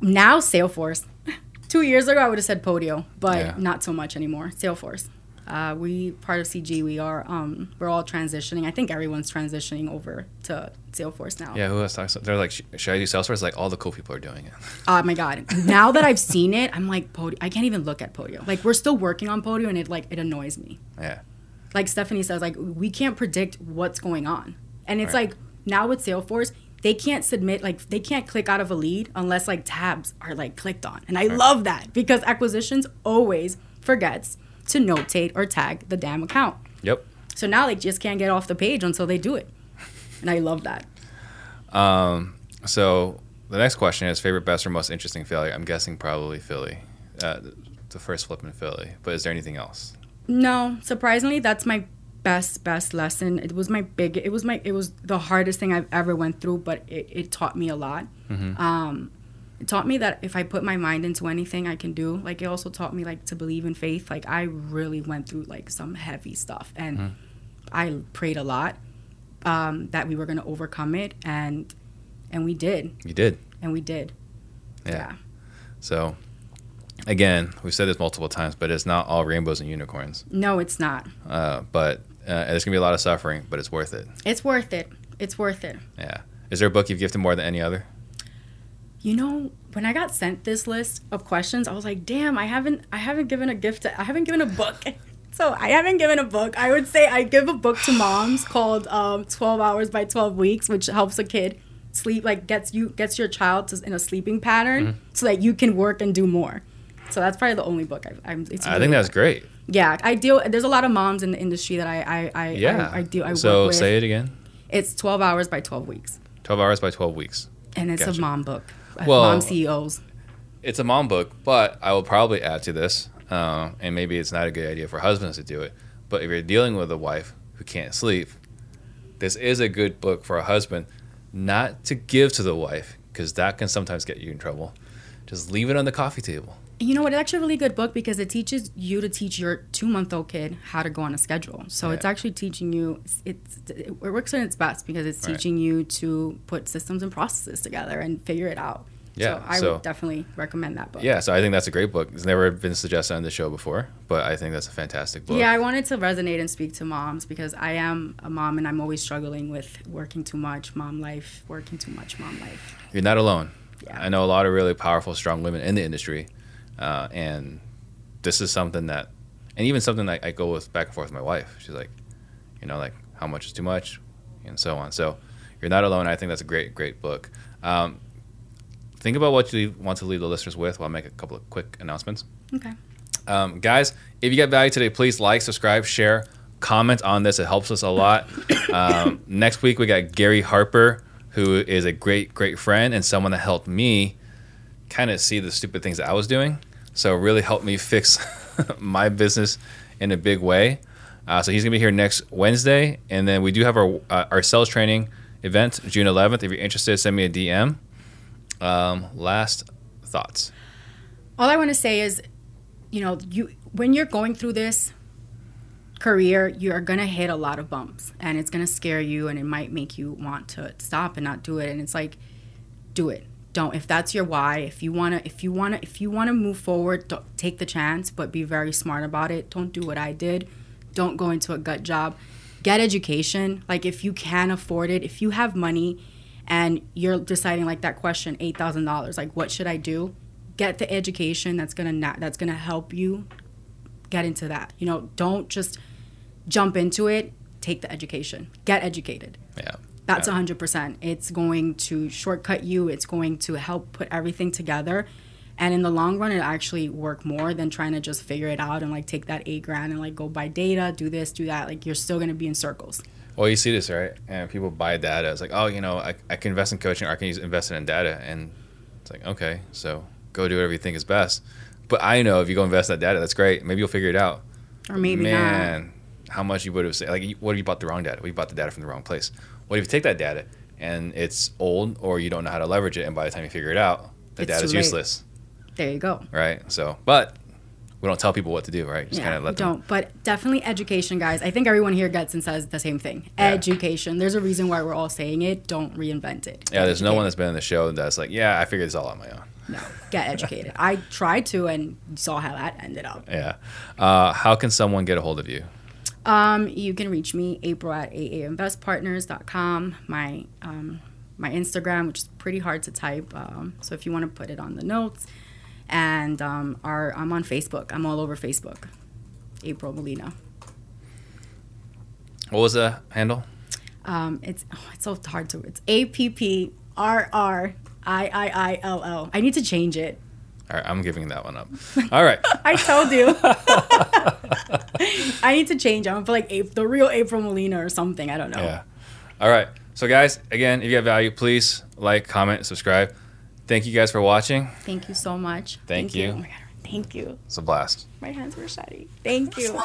Now Salesforce. [LAUGHS] Two years ago, I would have said Podio, but yeah. not so much anymore. Salesforce. Uh, we part of CG. We are um, we're all transitioning. I think everyone's transitioning over to Salesforce now. Yeah, who else talks? They're like, should I do Salesforce? Like all the cool people are doing it. [LAUGHS] Oh my god! now that I've seen it, I'm like, Podio. I can't even look at Podio. Like we're still working on Podio, and it like it annoys me. Yeah. Like Stephanie says, like we can't predict what's going on, and it's right. like now with Salesforce, they can't submit like they can't click out of a lead unless like tabs are like clicked on, and I right. love that because acquisitions always forgets to notate or tag the damn account. Yep. So now they just can't get off the page until they do it. And I love that. Um, so the next question is favorite, best, or most interesting failure. I'm guessing probably Philly, uh, the first flip in Philly. But is there anything else? No, surprisingly, that's my best best lesson. It was my big. It was my. It was the hardest thing I've ever went through, but it, it taught me a lot. Mm-hmm. Um, it taught me that if I put my mind into anything, I can do. Like it also taught me like to believe in faith. Like I really went through like some heavy stuff, and mm-hmm. I prayed a lot um, that we were gonna overcome it. And And we did. You did. And we did. Yeah. yeah. So, again, we've said this multiple times, but it's not all rainbows and unicorns. No, it's not. Uh, but uh, there's gonna be a lot of suffering, but it's worth it. It's worth it. It's worth it. Yeah. Is there a book you've gifted more than any other? You know, when I got sent this list of questions, I was like, "Damn, I haven't, I haven't given a gift. To, I haven't given a book." [LAUGHS] So I haven't given a book. I would say I give a book to moms called um, "12 Hours by 12 Weeks," which helps a kid sleep, like gets you gets your child to, in a sleeping pattern, mm-hmm. so that you can work and do more. So that's probably the only book I've, I'm. Really I think that's great. Yeah, I deal. There's a lot of moms in the industry that I I I yeah. I, I deal. I so work with. say it again. It's 12 hours by 12 weeks. 12 hours by 12 weeks. And it's gotcha. a mom book. Well, mom CEOs. It's a mom book, but I will probably add to this, uh, and maybe it's not a good idea for husbands to do it but if you're dealing with a wife who can't sleep, this is a good book for a husband not to give to the wife because that can sometimes get you in trouble. Just leave it on the coffee table. You know what? It's actually a really good book because it teaches you to teach your two month old kid how to go on a schedule. So it's actually teaching you. It's it works in its best because it's teaching right. you to put systems and processes together and figure it out. Yeah, so I so, would definitely recommend that book. Yeah, so I think that's a great book. It's never been suggested on the show before, but I think that's a fantastic book. Yeah, I wanted to resonate and speak to moms because I am a mom and I'm always struggling with working too much, mom life, working too much, mom life. You're not alone. Yeah. I know a lot of really powerful, strong women in the industry, uh, and this is something that, and even something that I go with back and forth with my wife. She's like, you know, like how much is too much, and so on. So you're not alone. I think that's a great, great book. Um, think about what you want to leave the listeners with while I make a couple of quick announcements. Okay. Um, guys, if you got value today, please like, subscribe, share, comment on this. It helps us a lot. [LAUGHS] um, next week, we got Gary Harper, who is a great, great friend and someone that helped me kind of see the stupid things that I was doing. So, really helped me fix [LAUGHS] my business in a big way. Uh, so, he's to be here next Wednesday. And then we do have our, uh, our sales training event June 11th. If you're interested, send me a DM. Um, last thoughts. All I want to say is, you know, you when you're going through this career, you are gonna hit a lot of bumps, and it's gonna scare you, and it might make you want to stop and not do it. And it's like, do it. Don't. If that's your why, if you wanna, if you wanna, if you wanna move forward, take the chance, but be very smart about it. Don't do what I did. Don't go into a gut job. Get education. Like if you can afford it, if you have money and you're deciding like that question $8000 like what should i do get the education that's gonna not, that's gonna help you get into that you know don't just jump into it take the education get educated yeah that's yeah. 100% it's going to shortcut you it's going to help put everything together and in the long run it actually work more than trying to just figure it out and like take that eight grand and like go buy data do this do that like you're still going to be in circles well, you see this, right? And people buy data. It's like, oh, you know, I, I can invest in coaching or I can use, invest in data. And it's like, okay, so go do whatever you think is best. But I know if you go invest that data, that's great. Maybe you'll figure it out. Or maybe Man, not. how much you would have said. Like, what if you bought the wrong data? We bought the data from the wrong place? What if you take that data and it's old or you don't know how to leverage it? And by the time you figure it out, the data is useless. There you go. Right. So, but we don't tell people what to do, right? Just yeah, kind of let them. Don't. But definitely education, guys. I think everyone here gets and says the same thing. Yeah. Education. There's a reason why we're all saying it. Don't reinvent it. Yeah, there's no one that's been in the show that's like, yeah, I figured this all on my own. No, get educated. I tried to and saw how that ended up. Yeah. Uh, how can someone get a hold of you? Um, you can reach me, April at aainvestpartners.com. My um, my Instagram, which is pretty hard to type. Um, so if you want to put it on the notes, and um, our, I'm on Facebook. I'm all over Facebook. April Molina. What was the handle? Um, it's oh, it's so hard to. It's A P P R R I I I L L. I need to change it. All right, I'm giving that one up. All right. [LAUGHS] I told you. [LAUGHS] I need to change. I'm gonna like April, the real April Molina or something. I don't know. Yeah. All right. So guys, again, if you have value, please like, comment, subscribe. Thank you guys for watching. Thank you so much. Thank, Thank you. you. Oh Thank you. It's a blast. My hands were sweaty. Thank you.